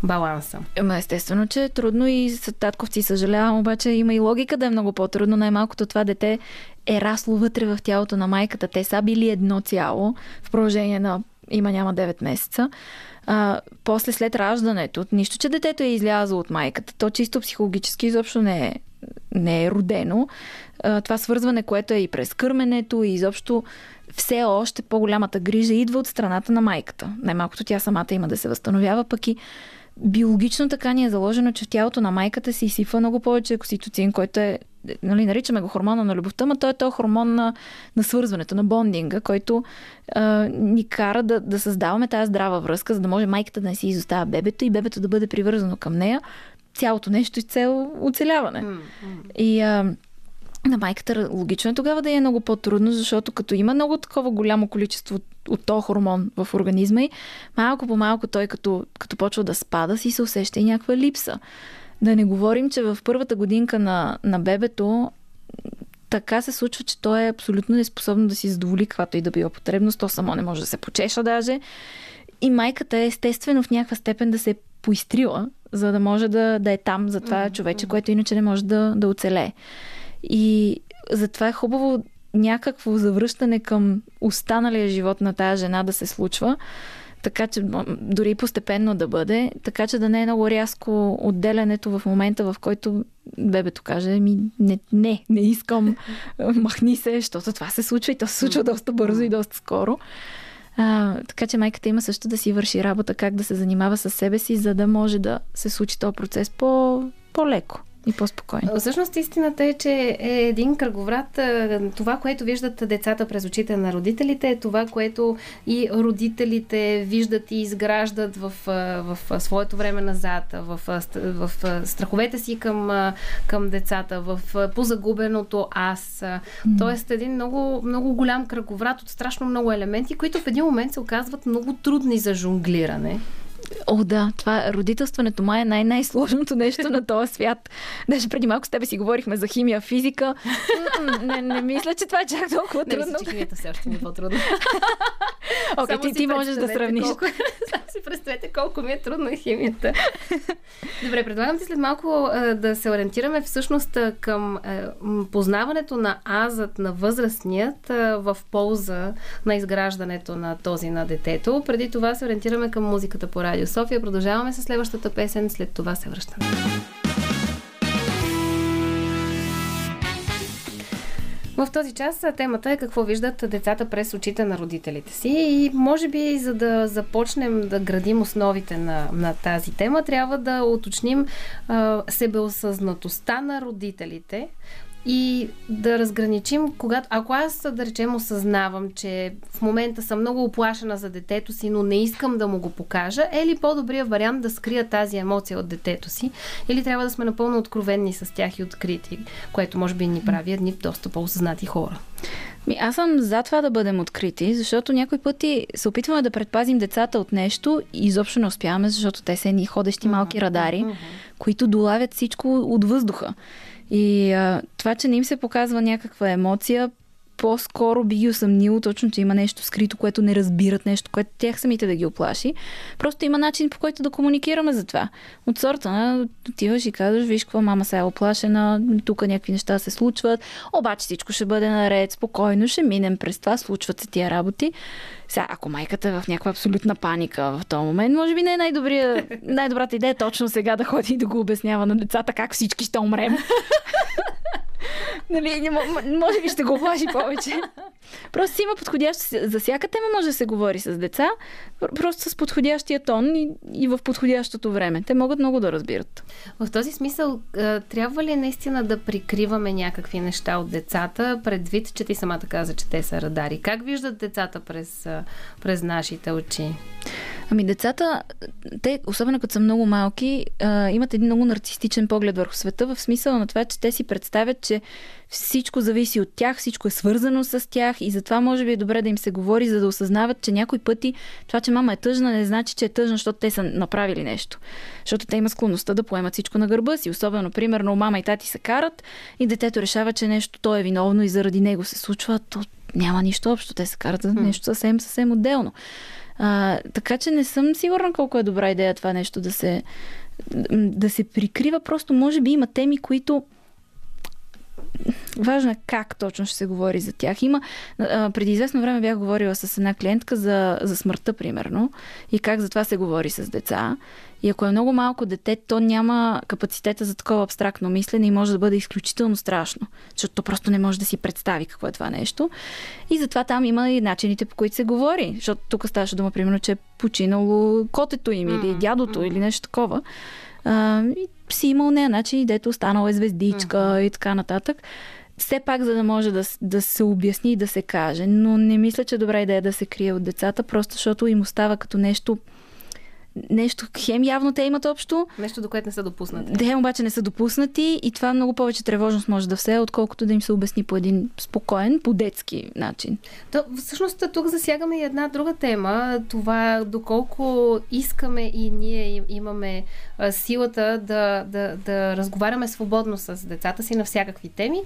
баланса. Ема естествено, че е трудно и с татковци съжалявам, обаче има и логика да е много по-трудно. Най-малкото това дете е расло вътре в тялото на майката. Те са били едно цяло в продължение на има няма 9 месеца. А, после след раждането, нищо, че детето е излязло от майката, то чисто психологически изобщо не е, не е родено. А, това свързване, което е и през кърменето и изобщо все още по-голямата грижа идва от страната на майката. Най-малкото тя самата има да се възстановява, пък и биологично така ни е заложено, че в тялото на майката се изсипва много повече окситоцин, който е, нали, наричаме го хормона на любовта, но той е този хормон на, на свързването, на бондинга, който а, ни кара да, да създаваме тази здрава връзка, за да може майката да не си изостава бебето и бебето да бъде привързано към нея. Цялото нещо и цел оцеляване. Mm-hmm. И а, на майката логично е тогава да е много по-трудно, защото като има много такова голямо количество от, от този хормон в организма и малко по малко той като, като почва да спада си се усеща и някаква липса. Да не говорим, че в първата годинка на, на бебето така се случва, че той е абсолютно неспособно да си задоволи каквато и да била потребност. То само не може да се почеша даже. И майката е естествено в някаква степен да се е поизтрила, за да може да, да е там за това човече, което иначе не може да, да оцелее. И затова е хубаво някакво завръщане към останалия живот на тая жена да се случва, така че дори постепенно да бъде, така че да не е много рязко отделянето в момента, в който бебето каже, ми не, не, не искам, махни се, защото това се случва и то се случва доста бързо и доста скоро. А, така че майката има също да си върши работа, как да се занимава с себе си, за да може да се случи този процес по, по-леко и по-спокойно. Всъщност истината е, че е един кръговрат. Това, което виждат децата през очите на родителите, е това, което и родителите виждат и изграждат в, в, своето време назад, в, в, в страховете си към, към децата, в позагубеното аз. Mm. Тоест един много, много голям кръговрат от страшно много елементи, които в един момент се оказват много трудни за жонглиране. О, да, това родителстването май е най-най-сложното нещо на този свят. Даже преди малко с тебе си говорихме за химия, физика. Не, не мисля, че това е чак толкова трудно. Не, мисля, че химията все още ми е по-трудно. Окей, okay, ти, ти можеш да сравниш. Колко, само си представете колко ми е трудно химията. Добре, предлагам ти след малко да се ориентираме всъщност към познаването на азът на възрастният в полза на изграждането на този на детето. Преди това се ориентираме към музиката по радио София. Продължаваме с следващата песен, след това се връщаме. В този час темата е какво виждат децата през очите на родителите си и може би за да започнем да градим основите на, на тази тема, трябва да уточним а, себеосъзнатостта на родителите и да разграничим, когато, ако аз, да речем, осъзнавам, че в момента съм много оплашена за детето си, но не искам да му го покажа, е ли по-добрият вариант да скрия тази емоция от детето си? Или трябва да сме напълно откровенни с тях и открити, което може би ни прави едни доста по-осъзнати хора? Ми, аз съм за това да бъдем открити, защото някои пъти се опитваме да предпазим децата от нещо и изобщо не успяваме, защото те са едни ходещи малки радари, които долавят всичко от въздуха. И а, това, че не им се показва някаква емоция, по-скоро би ги усъмнило точно, че има нещо скрито, което не разбират, нещо, което тях самите да ги оплаши. Просто има начин по който да комуникираме за това. От сорта на отиваш и казваш, виж какво мама се е оплашена, тук някакви неща се случват, обаче всичко ще бъде наред, спокойно, ще минем през това, случват се тия работи. Сега, ако майката е в някаква абсолютна паника в този момент, може би не е най-добрата идея точно сега да ходи и да го обяснява на децата как всички ще умрем. нали, може би ще го оплаши повече. Просто си има подходящ... За всяка тема може да се говори с деца, просто с подходящия тон и, и в подходящото време. Те могат много да разбират. В този смисъл, трябва ли наистина да прикриваме някакви неща от децата, предвид, че ти самата каза, че те са радари? Как виждат децата през, през нашите очи? Ами децата, те, особено като са много малки, а, имат един много нарцистичен поглед върху света, в смисъл на това, че те си представят, че всичко зависи от тях, всичко е свързано с тях и затова може би е добре да им се говори, за да осъзнават, че някой пъти това, че мама е тъжна, не значи, че е тъжна, защото те са направили нещо. Защото те имат склонността да поемат всичко на гърба си. Особено, примерно, мама и тати се карат и детето решава, че нещо то е виновно и заради него се случва, то няма нищо общо. Те се карат за нещо съвсем, съвсем отделно. А, така че не съм сигурна колко е добра идея това нещо да се, да се прикрива. Просто може би има теми, които Важно е как точно ще се говори за тях. Има, а, преди известно време бях говорила с една клиентка за, за смъртта, примерно, и как за това се говори с деца. И ако е много малко дете, то няма капацитета за такова абстрактно мислене и може да бъде изключително страшно, защото то просто не може да си представи какво е това нещо. И затова там има и начините по които се говори, защото тук ставаше дума, примерно, че е починало котето им или дядото или нещо такова. А, и си имал нея начин, дето останала е звездичка mm-hmm. и така нататък. Все пак, за да може да, да се обясни и да се каже. Но не мисля, че добра идея да се крие от децата, просто защото им остава като нещо нещо, хем явно те имат общо. Нещо, до което не са допуснати. Да, обаче не са допуснати и това много повече тревожност може да все, отколкото да им се обясни по един спокоен, по-детски начин. То, всъщност тук засягаме и една друга тема. Това доколко искаме и ние имаме силата да, да, да разговаряме свободно с децата си на всякакви теми.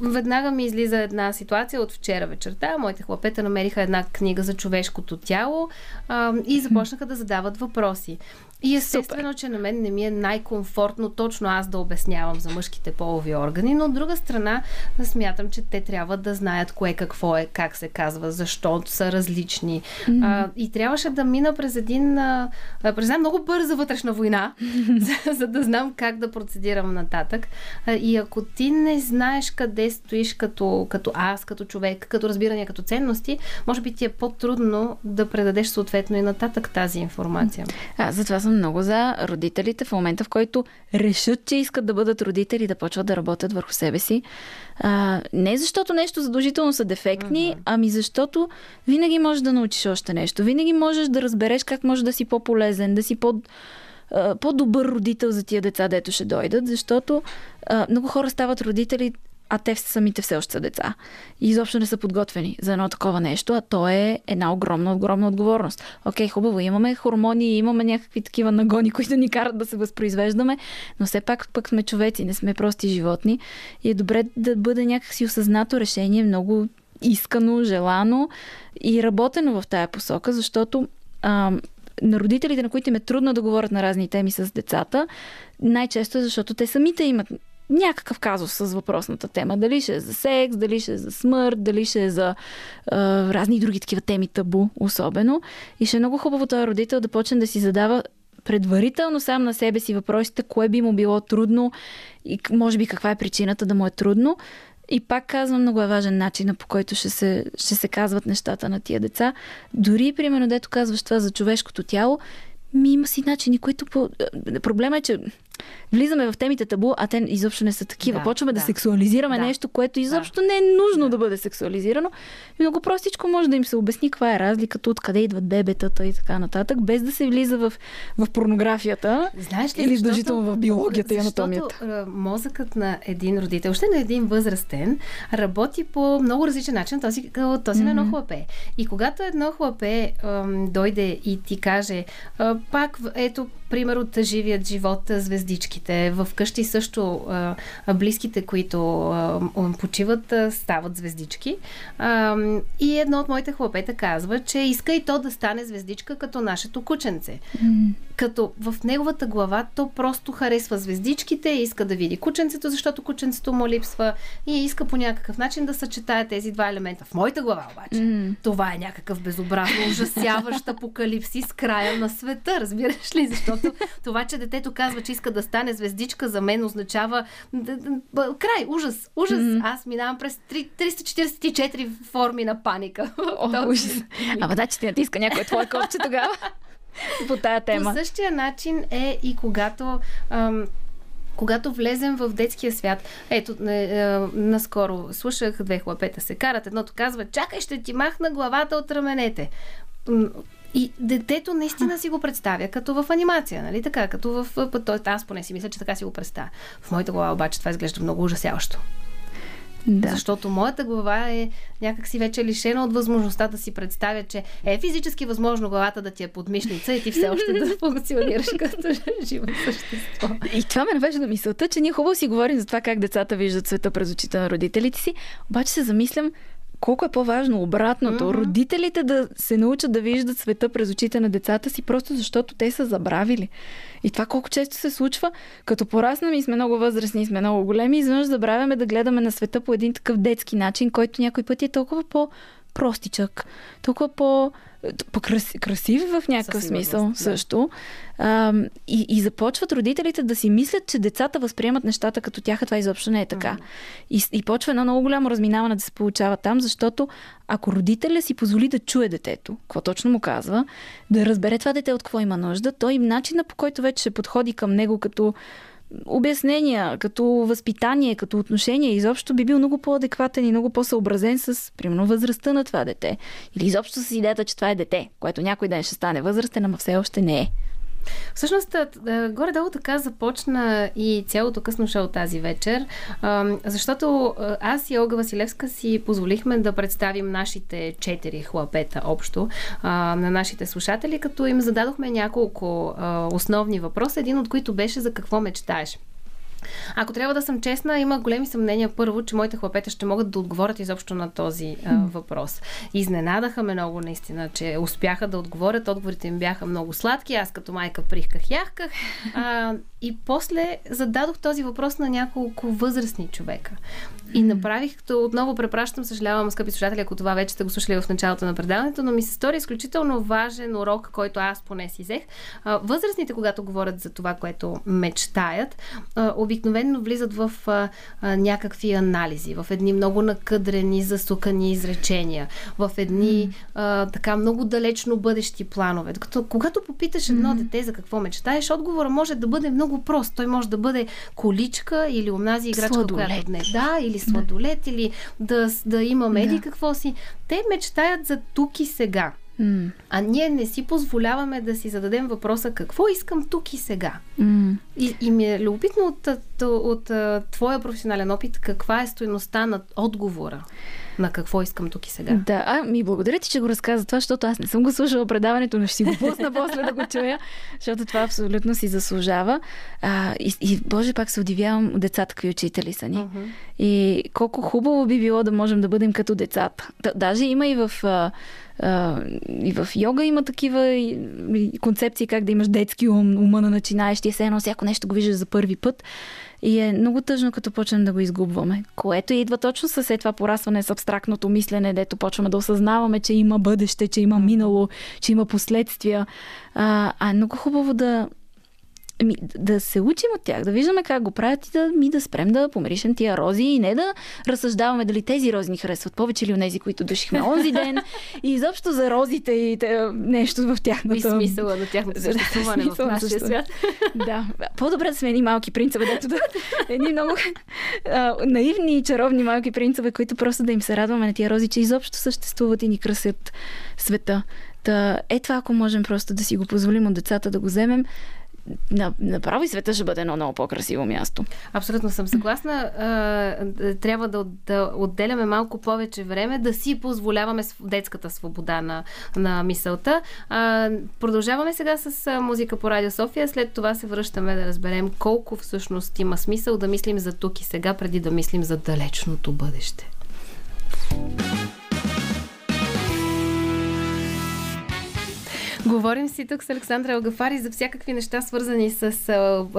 Веднага ми излиза една ситуация от вчера вечерта. Моите хлапета намериха една книга за човешкото тяло а, и започнаха да задават въпроси. И естествено, Супер. че на мен не ми е най-комфортно точно аз да обяснявам за мъжките полови органи, но от друга страна смятам, че те трябва да знаят кое какво е, как се казва, защо са различни. Mm-hmm. А, и трябваше да мина през един а, през една много бърза вътрешна война, за, за да знам как да процедирам нататък. А, и ако ти не знаеш къде стоиш като, като аз, като човек, като разбиране, като ценности, може би ти е по-трудно да предадеш съответно и нататък тази информация. А, затова съм много за родителите в момента, в който решат, че искат да бъдат родители, да почват да работят върху себе си. А, не защото нещо задължително са дефектни, uh-huh. ами защото винаги можеш да научиш още нещо. Винаги можеш да разбереш как можеш да си по-полезен, да си по- по-добър родител за тия деца, дето ще дойдат, защото а, много хора стават родители а те самите все още са деца. И изобщо не са подготвени за едно такова нещо, а то е една огромна, огромна отговорност. Окей, хубаво, имаме хормони, имаме някакви такива нагони, които ни карат да се възпроизвеждаме, но все пак пък сме човеци, не сме прости животни. И е добре да бъде някакси осъзнато решение, много искано, желано и работено в тая посока, защото а, на родителите, на които им е трудно да говорят на разни теми с децата, най-често е защото те самите имат някакъв казус с въпросната тема. Дали ще е за секс, дали ще е за смърт, дали ще е за а, разни други такива теми табу, особено. И ще е много хубаво този родител да почне да си задава предварително сам на себе си въпросите, кое би му било трудно и може би каква е причината да му е трудно. И пак казвам, много е важен начин, по който ще се, ще се казват нещата на тия деца. Дори, примерно, дето казваш това за човешкото тяло, ми има си начини, които... По... Проблема е, че влизаме в темите табу, а те изобщо не са такива. Да, Почваме да, да сексуализираме да. нещо, което изобщо да. не е нужно да. да бъде сексуализирано. И много простичко може да им се обясни каква е разликата, откъде идват бебетата и така нататък, без да се влиза в, в порнографията Знаеш ли, или задължително в биологията и анатомията. мозъкът на един родител, още на един възрастен, работи по много различен начин този, този mm-hmm. на едно хлапе. И когато едно хлапе дойде и ти каже, пак ето пример от живият живот звездичките. В също близките, които почиват, стават звездички. И едно от моите хлапета казва, че иска и то да стане звездичка като нашето кученце. Като в неговата глава то просто харесва звездичките, иска да види кученцето, защото кученцето му липсва и иска по някакъв начин да съчетае тези два елемента. В моята глава обаче mm. това е някакъв безобразно ужасяващ апокалипсис края на света, разбираш ли? Защото това, че детето казва, че иска да стане звездичка, за мен означава край, ужас, ужас. Mm-hmm. Аз минавам през 344 форми на паника. О, ужас. Ама да, че ти натиска някой твой копче тогава по тая тема. По същия начин е и когато ам, когато влезем в детския свят, ето, не, е, наскоро слушах две хлапета се карат, едното казва, чакай, ще ти махна главата от раменете. И детето наистина си го представя като в анимация, нали така? Като в... Тоест, аз поне си мисля, че така си го представя. В моята глава обаче това изглежда много ужасяващо. Да. Защото моята глава е някакси вече лишена от възможността да си представя, че е физически възможно главата да ти е подмишница и ти все още да функционираш като живо същество. И това ме навежда на мисълта, че ние хубаво си говорим за това как децата виждат света през очите на родителите си, обаче се замислям колко е по-важно обратното. Mm-hmm. Родителите да се научат да виждат света през очите на децата си, просто защото те са забравили. И това колко често се случва, като пораснем и сме много възрастни и сме много големи, изведнъж забравяме да гледаме на света по един такъв детски начин, който някой път е толкова по-простичък, толкова по- по-красив в някакъв смисъл да. също. А, и, и започват родителите да си мислят, че децата възприемат нещата като тях, а това изобщо не е така. И, и почва едно много голямо разминаване да се получава там, защото ако родителя си позволи да чуе детето, какво точно му казва, да разбере това дете от какво има нужда, той начина по който вече ще подходи към него като обяснения, като възпитание, като отношение, изобщо би бил много по-адекватен и много по-съобразен с, примерно, възрастта на това дете. Или изобщо с идеята, че това е дете, което някой ден ще стане възрастен, ама все още не е. Всъщност, горе-долу така започна и цялото късно шоу тази вечер, защото аз и Олга Василевска си позволихме да представим нашите четири хлапета общо на нашите слушатели, като им зададохме няколко основни въпроса, един от които беше за какво мечтаеш. Ако трябва да съм честна, има големи съмнения първо, че моите хлапета ще могат да отговорят изобщо на този а, въпрос. Изненадаха ме много наистина, че успяха да отговорят. Отговорите им бяха много сладки. Аз като майка прихках, яхках. А, и после зададох този въпрос на няколко възрастни човека. И направих, като отново препращам, съжалявам, скъпи слушатели, ако това вече сте го слушали в началото на предаването, но ми се стори изключително важен урок, който аз поне си взех. Възрастните, когато говорят за това, което мечтаят, а, обикновено влизат в някакви анализи, в едни много накъдрени, засукани изречения, в едни така много далечно бъдещи планове. Докато, когато попиташ едно дете за какво мечтаеш, отговора може да бъде много прост. Той може да бъде количка или онази играчка, Сладолет. която днес. Да, или сладолет, или да, да има меди Да. какво си. Те мечтаят за тук и сега. М, А ние не си позволяваме да си зададем въпроса какво искам тук и сега. м. И, и ми е любопитно от, от, от твоя професионален опит, каква е стоеността на отговора на какво искам тук и сега. Да, а ми благодаря ти, че го разказа това, защото аз не съм го слушала предаването, но ще си го пусна после да го чуя, защото това абсолютно си заслужава. А, и, и, Боже, пак се удивявам децата какви учители са ни. Мгм. И колко хубаво би било да можем да бъдем като децата. Даже има и в, и в йога има такива концепции как да имаш детски ум, ума на начинаещия, все едно всяко нещо го виждаш за първи път. И е много тъжно, като почнем да го изгубваме. Което идва точно след това порастване с абстрактното мислене, дето почваме да осъзнаваме, че има бъдеще, че има минало, че има последствия. А, а е много хубаво да, Ами, да се учим от тях, да виждаме как го правят и да ми да спрем да помиришем тия рози и не да разсъждаваме дали тези рози ни харесват повече или онези, които душихме онзи ден и изобщо за розите и те, нещо в тяхната... И смисъла на тяхното съществуване в Смисъла на нашия свят. съществуване. Да, по-добре да сме едни малки принцове, дето да... Едни много а, наивни и чаровни малки принцове, които просто да им се радваме на тия рози, че изобщо съществуват и ни красят света. Та, е това, ако можем просто да си го позволим от децата да го вземем, направо и света ще бъде едно много по-красиво място. Абсолютно съм съгласна. Трябва да, да отделяме малко повече време, да си позволяваме детската свобода на, на мисълта. Продължаваме сега с музика по Радио София. След това се връщаме да разберем колко всъщност има смисъл да мислим за тук и сега, преди да мислим за далечното бъдеще. Говорим си тук с Александра Алгафари за всякакви неща, свързани с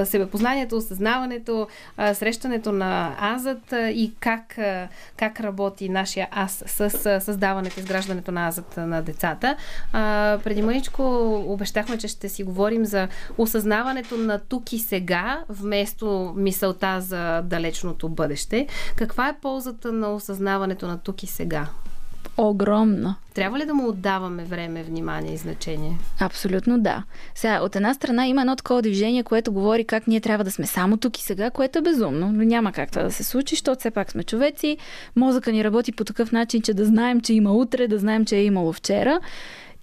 себепознанието, осъзнаването, срещането на азът и как, как работи нашия аз с създаването, изграждането на азът на децата. Преди мъничко обещахме, че ще си говорим за осъзнаването на тук и сега, вместо мисълта за далечното бъдеще. Каква е ползата на осъзнаването на тук и сега? Огромна. Трябва ли да му отдаваме време, внимание и значение? Абсолютно да. Сега, от една страна има едно такова движение, което говори как ние трябва да сме само тук и сега, което е безумно, но няма как това да се случи, защото все пак сме човеци. Мозъка ни работи по такъв начин, че да знаем, че има утре, да знаем, че е имало вчера.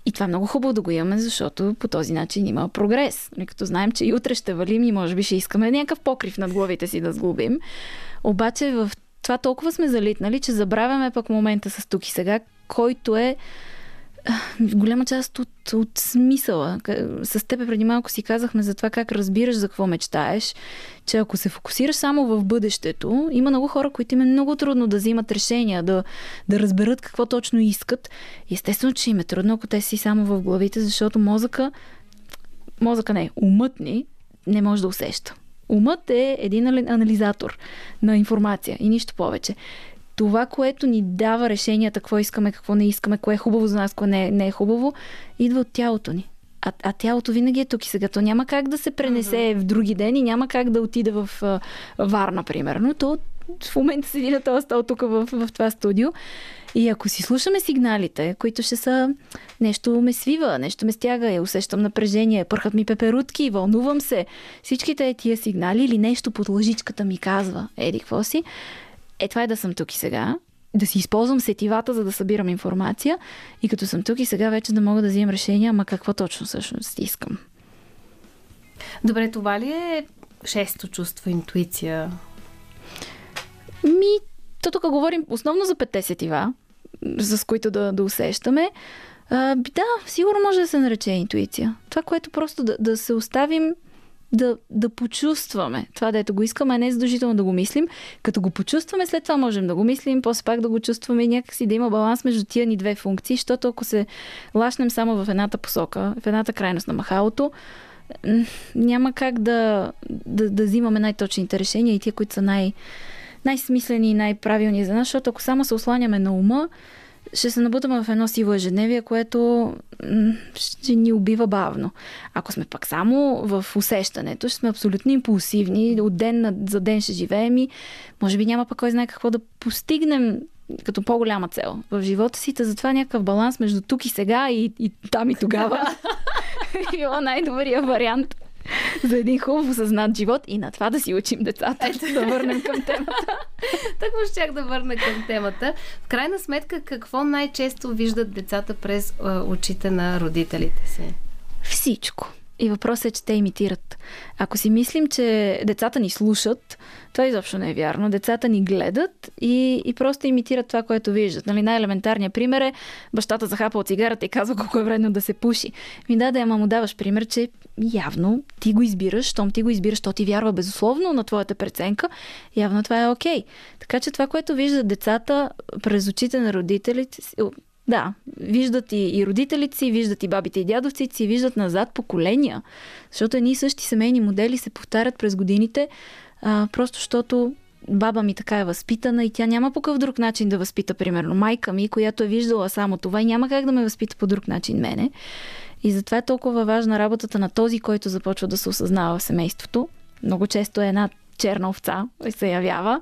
И това е много хубаво да го имаме, защото по този начин има прогрес. Нали, Като знаем, че и утре ще валим и може би ще искаме някакъв покрив над главите си да сглобим. Обаче в това толкова сме залитнали, че забравяме пък момента с тук и сега, който е голяма част от, от смисъла. С тебе преди малко си казахме за това как разбираш за какво мечтаеш, че ако се фокусираш само в бъдещето, има много хора, които им е много трудно да взимат решения, да, да разберат какво точно искат. Естествено, че им е трудно, ако те си само в главите, защото мозъка, мозъка не, умът ни не може да усеща. Умът е един али- анализатор на информация и нищо повече. Това, което ни дава решенията, какво искаме, какво не искаме, кое е хубаво за нас, кое не е, не е хубаво, идва от тялото ни. А, а тялото винаги е тук и сега. То няма как да се пренесе mm-hmm. в други ден и няма как да отиде в а, Варна, примерно. То в момента седи на този стол тук в, в това студио. И ако си слушаме сигналите, които ще са нещо ме свива, нещо ме стяга, я усещам напрежение, пърхат ми пеперутки, вълнувам се, всичките тия сигнали или нещо под лъжичката ми казва, еди, какво си, е това е да съм тук и сега, да си използвам сетивата, за да събирам информация и като съм тук и сега вече да мога да вземам решение, ама какво точно всъщност искам. Добре, това ли е шесто чувство, интуиция? Ми, то тук говорим основно за петте сетива, с които да, да усещаме. А, да, сигурно може да се нарече интуиция. Това, което просто да, да се оставим да, да почувстваме това, дето го искаме, а не задължително да го мислим. Като го почувстваме, след това можем да го мислим, после пак да го чувстваме и някакси да има баланс между тия ни две функции, защото ако се лашнем само в едната посока, в едната крайност на махалото, няма как да, да, да взимаме най-точните решения и тия, които са най- най-смислени и най-правилни за нас, защото ако само се осланяме на ума, ще се набутаме в едно сиво ежедневие, което ще ни убива бавно. Ако сме пак само в усещането, ще сме абсолютно импулсивни, от ден за ден ще живеем и може би няма пък кой знае какво да постигнем като по-голяма цел в живота си. Та затова някакъв баланс между тук и сега и, и там и тогава било най-добрия вариант за един хубав осъзнат живот и на това да си учим децата. Ето да върнем към темата. так му щях да върна към темата. В крайна сметка, какво най-често виждат децата през очите на родителите си? Всичко. И въпросът е, че те имитират. Ако си мислим, че децата ни слушат, това изобщо не е вярно. Децата ни гледат и, и просто имитират това, което виждат. Нали, най-елементарният пример е бащата захапа цигарата и казва колко е вредно да се пуши. Ми да, да, ама му даваш пример, че явно ти го избираш, щом ти го избираш, то ти вярва безусловно на твоята преценка, явно това е окей. Okay. Така че това, което виждат децата през очите на родителите, да, виждат и, и родителите си, виждат и бабите и дядовците си, виждат назад поколения. Защото едни и същи семейни модели се повтарят през годините, а, просто защото баба ми така е възпитана и тя няма по какъв друг начин да възпита, примерно, майка ми, която е виждала само това и няма как да ме възпита по друг начин мене. И затова е толкова важна работата на този, който започва да се осъзнава в семейството. Много често е една черна овца се явява.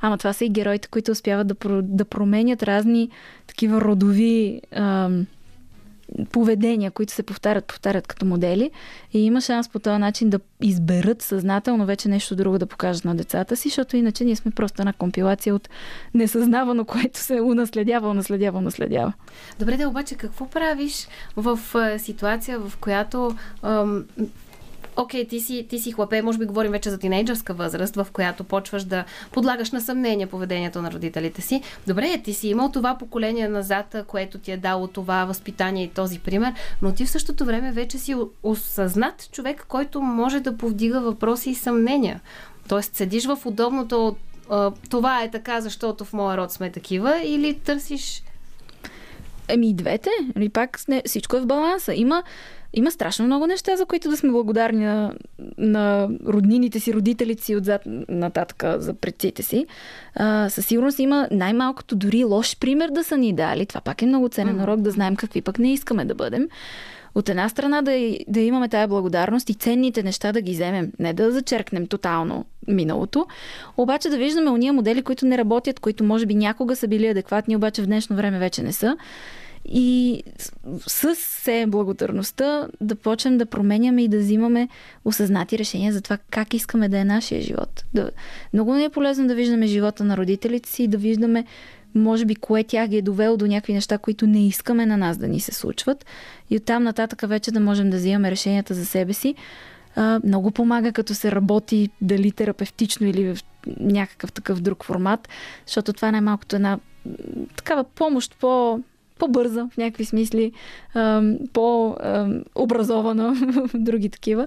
Ама това са и героите, които успяват да, да променят разни такива родови ам, поведения, които се повтарят, повтарят като модели и има шанс по този начин да изберат съзнателно вече нещо друго да покажат на децата си, защото иначе ние сме просто една компилация от несъзнавано, което се унаследява, унаследява, унаследява. Добре, да обаче какво правиш в ситуация, в която ам, окей, ти си, ти си хлапе, може би говорим вече за тинейджърска възраст, в която почваш да подлагаш на съмнение поведението на родителите си. Добре, ти си имал това поколение назад, което ти е дало това възпитание и този пример, но ти в същото време вече си осъзнат човек, който може да повдига въпроси и съмнения. Тоест, седиш в удобното това е така, защото в моя род сме такива, или търсиш Еми двете. Или нали, пак не, всичко е в баланса. Има има страшно много неща, за които да сме благодарни на, на роднините си, родителите си отзад нататък за предците си. А, със сигурност има най-малкото дори лош пример да са ни дали. Това пак е много ценен mm-hmm. урок да знаем какви пък не искаме да бъдем. От една страна да, да имаме тая благодарност и ценните неща да ги вземем, не да зачеркнем тотално миналото, обаче да виждаме уния модели, които не работят, които може би някога са били адекватни, обаче в днешно време вече не са и с се благодарността да почнем да променяме и да взимаме осъзнати решения за това как искаме да е нашия живот. Да, много не е полезно да виждаме живота на родителите си и да виждаме може би кое тях ги е довело до някакви неща, които не искаме на нас да ни се случват. И оттам нататък вече да можем да взимаме решенията за себе си. А, много помага, като се работи дали терапевтично или в някакъв такъв друг формат, защото това е най-малкото една такава помощ по по-бърза в някакви смисли, по-образована в други такива,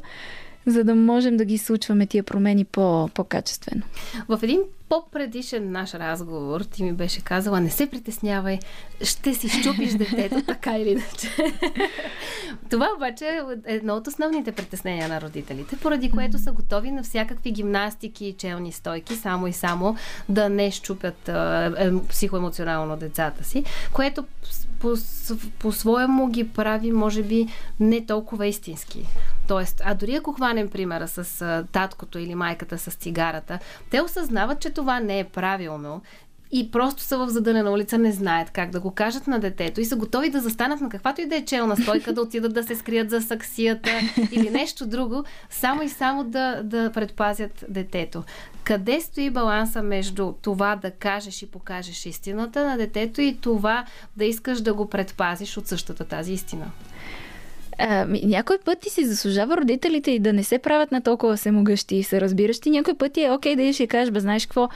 за да можем да ги случваме тия промени по- по-качествено. В един по-предишен наш разговор ти ми беше казала, не се притеснявай, ще си щупиш детето, така или иначе. Това обаче е едно от основните притеснения на родителите, поради което са готови на всякакви гимнастики и челни стойки, само и само да не щупят е, психоемоционално децата си, което по, по-своему ги прави, може би, не толкова истински. Тоест, а дори ако хванем примера с таткото или майката с цигарата, те осъзнават, че това не е правилно и просто са в задънена улица, не знаят как да го кажат на детето и са готови да застанат на каквато и да е челна стойка, да отидат да се скрият за саксията или нещо друго, само и само да, да предпазят детето. Къде стои баланса между това да кажеш и покажеш истината на детето и това да искаш да го предпазиш от същата тази истина? А, някой път ти си заслужава родителите и да не се правят на толкова всемогъщи и се разбиращи. Някой път е окей да идеш и кажеш, бе, знаеш какво,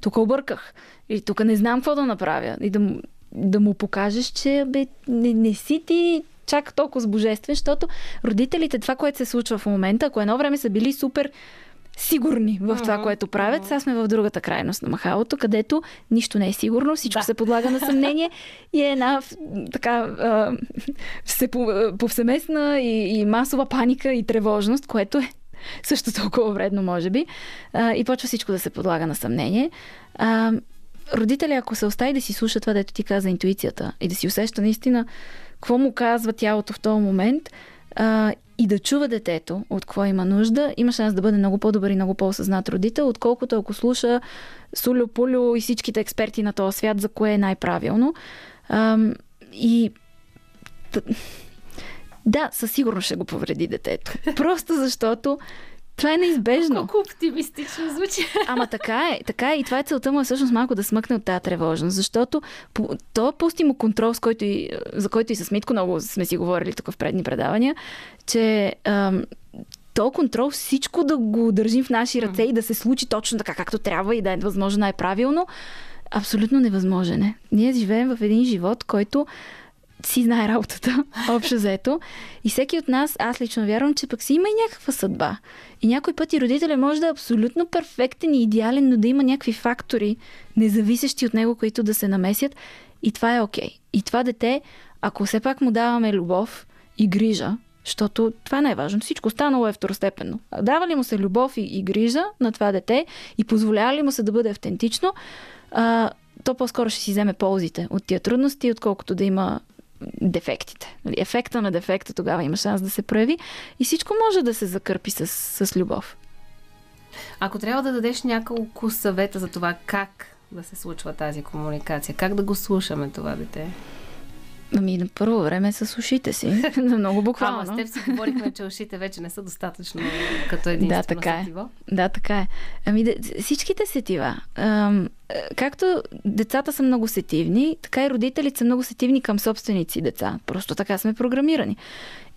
тук обърках. Или тук не знам какво да направя. И да, да му покажеш, че бе, не, не си ти чак толкова божествен, защото родителите, това, което се случва в момента, ако едно време са били супер сигурни в това, uh-huh. което правят. Сега сме в другата крайност на махалото, където нищо не е сигурно, всичко да. се подлага на съмнение и е една така а, все, повсеместна и, и масова паника и тревожност, което е също толкова вредно, може би. А, и почва всичко да се подлага на съмнение. А, родители, ако се остави да си слуша това, дето ти каза интуицията и да си усеща наистина какво му казва тялото в този момент а, и да чува детето от какво има нужда, има шанс да бъде много по-добър и много по-осъзнат родител, отколкото ако слуша Сулю, Пулю и всичките експерти на този свят за кое е най-правилно. А, и да, със сигурност ще го повреди детето. Просто защото това е неизбежно. Колко оптимистично звучи. Ама така е, така е. И това е целта му е всъщност малко да смъкне от тази тревожност, защото то пусти му контрол, с който и, за който и с Митко много сме си говорили тук в предни предавания, че ам, то контрол всичко да го държим в наши ръце и да се случи точно така, както трябва и да е възможно най-правилно, абсолютно невъзможен е. Ние живеем в един живот, който си знае работата, общо взето. И всеки от нас, аз лично вярвам, че пък си има и някаква съдба. И някой път и родителя може да е абсолютно перфектен и идеален, но да има някакви фактори, независещи от него, които да се намесят. И това е окей. Okay. И това дете, ако все пак му даваме любов и грижа, защото това е най-важно. Всичко останало е второстепенно. Дава ли му се любов и, и грижа на това дете и позволява ли му се да бъде автентично, а, то по-скоро ще си вземе ползите от тия трудности, отколкото да има дефектите. Нали, ефекта на дефекта тогава има шанс да се прояви и всичко може да се закърпи с, с любов. Ако трябва да дадеш няколко съвета за това как да се случва тази комуникация, как да го слушаме това дете? Ами на първо време с ушите си. Много буквално. Ама с теб си говорихме, че ушите вече не са достатъчно като единствено да, така е. сетиво. Да, така е. Ами всичките сетива. Ам, както децата са много сетивни, така и родителите са много сетивни към собственици си деца. Просто така сме програмирани.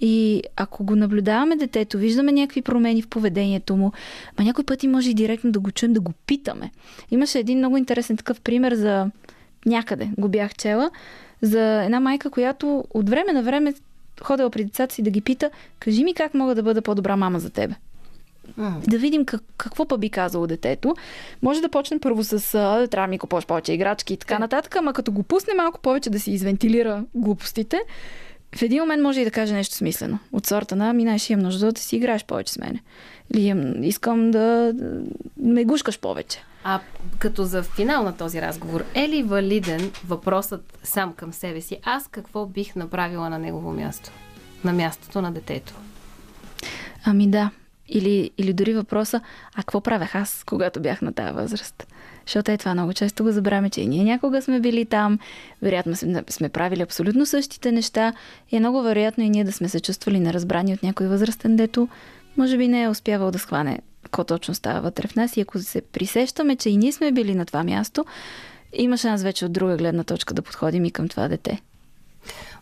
И ако го наблюдаваме детето, виждаме някакви промени в поведението му, ма някой пъти може и директно да го чуем, да го питаме. Имаше един много интересен такъв пример за някъде, го бях чела за една майка, която от време на време ходила при децата си да ги пита, кажи ми как мога да бъда по-добра мама за тебе. Mm. Да видим как, какво па би казало детето. Може да почнем първо с трябва ми купуваш повече играчки и така yeah. Нататък, ама като го пусне малко повече да си извентилира глупостите, в един момент може и да каже нещо смислено. От сорта на, ми знаеш, имам нужда да си играеш повече с мене. Или искам да ме гушкаш повече. А като за финал на този разговор, е ли валиден въпросът сам към себе си? Аз какво бих направила на негово място? На мястото на детето? Ами да. Или, или дори въпроса, а какво правех аз, когато бях на тази възраст? Защото е това много често го забравяме, че и ние някога сме били там, вероятно сме, сме правили абсолютно същите неща и е много вероятно и ние да сме се чувствали неразбрани от някой възрастен, дето може би не е успявал да схване какво точно става вътре в нас и ако се присещаме, че и ние сме били на това място, има шанс вече от друга гледна точка да подходим и към това дете.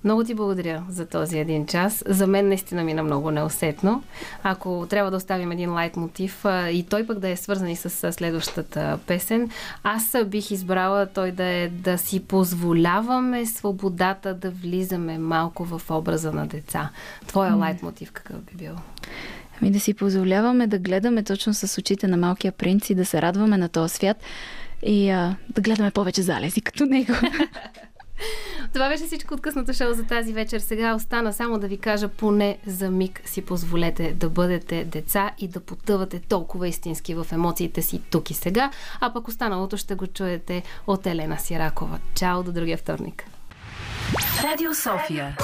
Много ти благодаря за този един час. За мен наистина мина много неусетно. Ако трябва да оставим един лайт мотив и той пък да е свързан и с следващата песен, аз бих избрала той да е да си позволяваме свободата да влизаме малко в образа на деца. Твоя лайт мотив какъв би бил? Ами да си позволяваме да гледаме точно с очите на малкия принц и да се радваме на този свят и а, да гледаме повече залези като него. Това беше всичко от късното шоу за тази вечер. Сега остана само да ви кажа, поне за миг си позволете да бъдете деца и да потъвате толкова истински в емоциите си тук и сега, а пък останалото ще го чуете от Елена Сиракова. Чао до другия вторник. Радио София.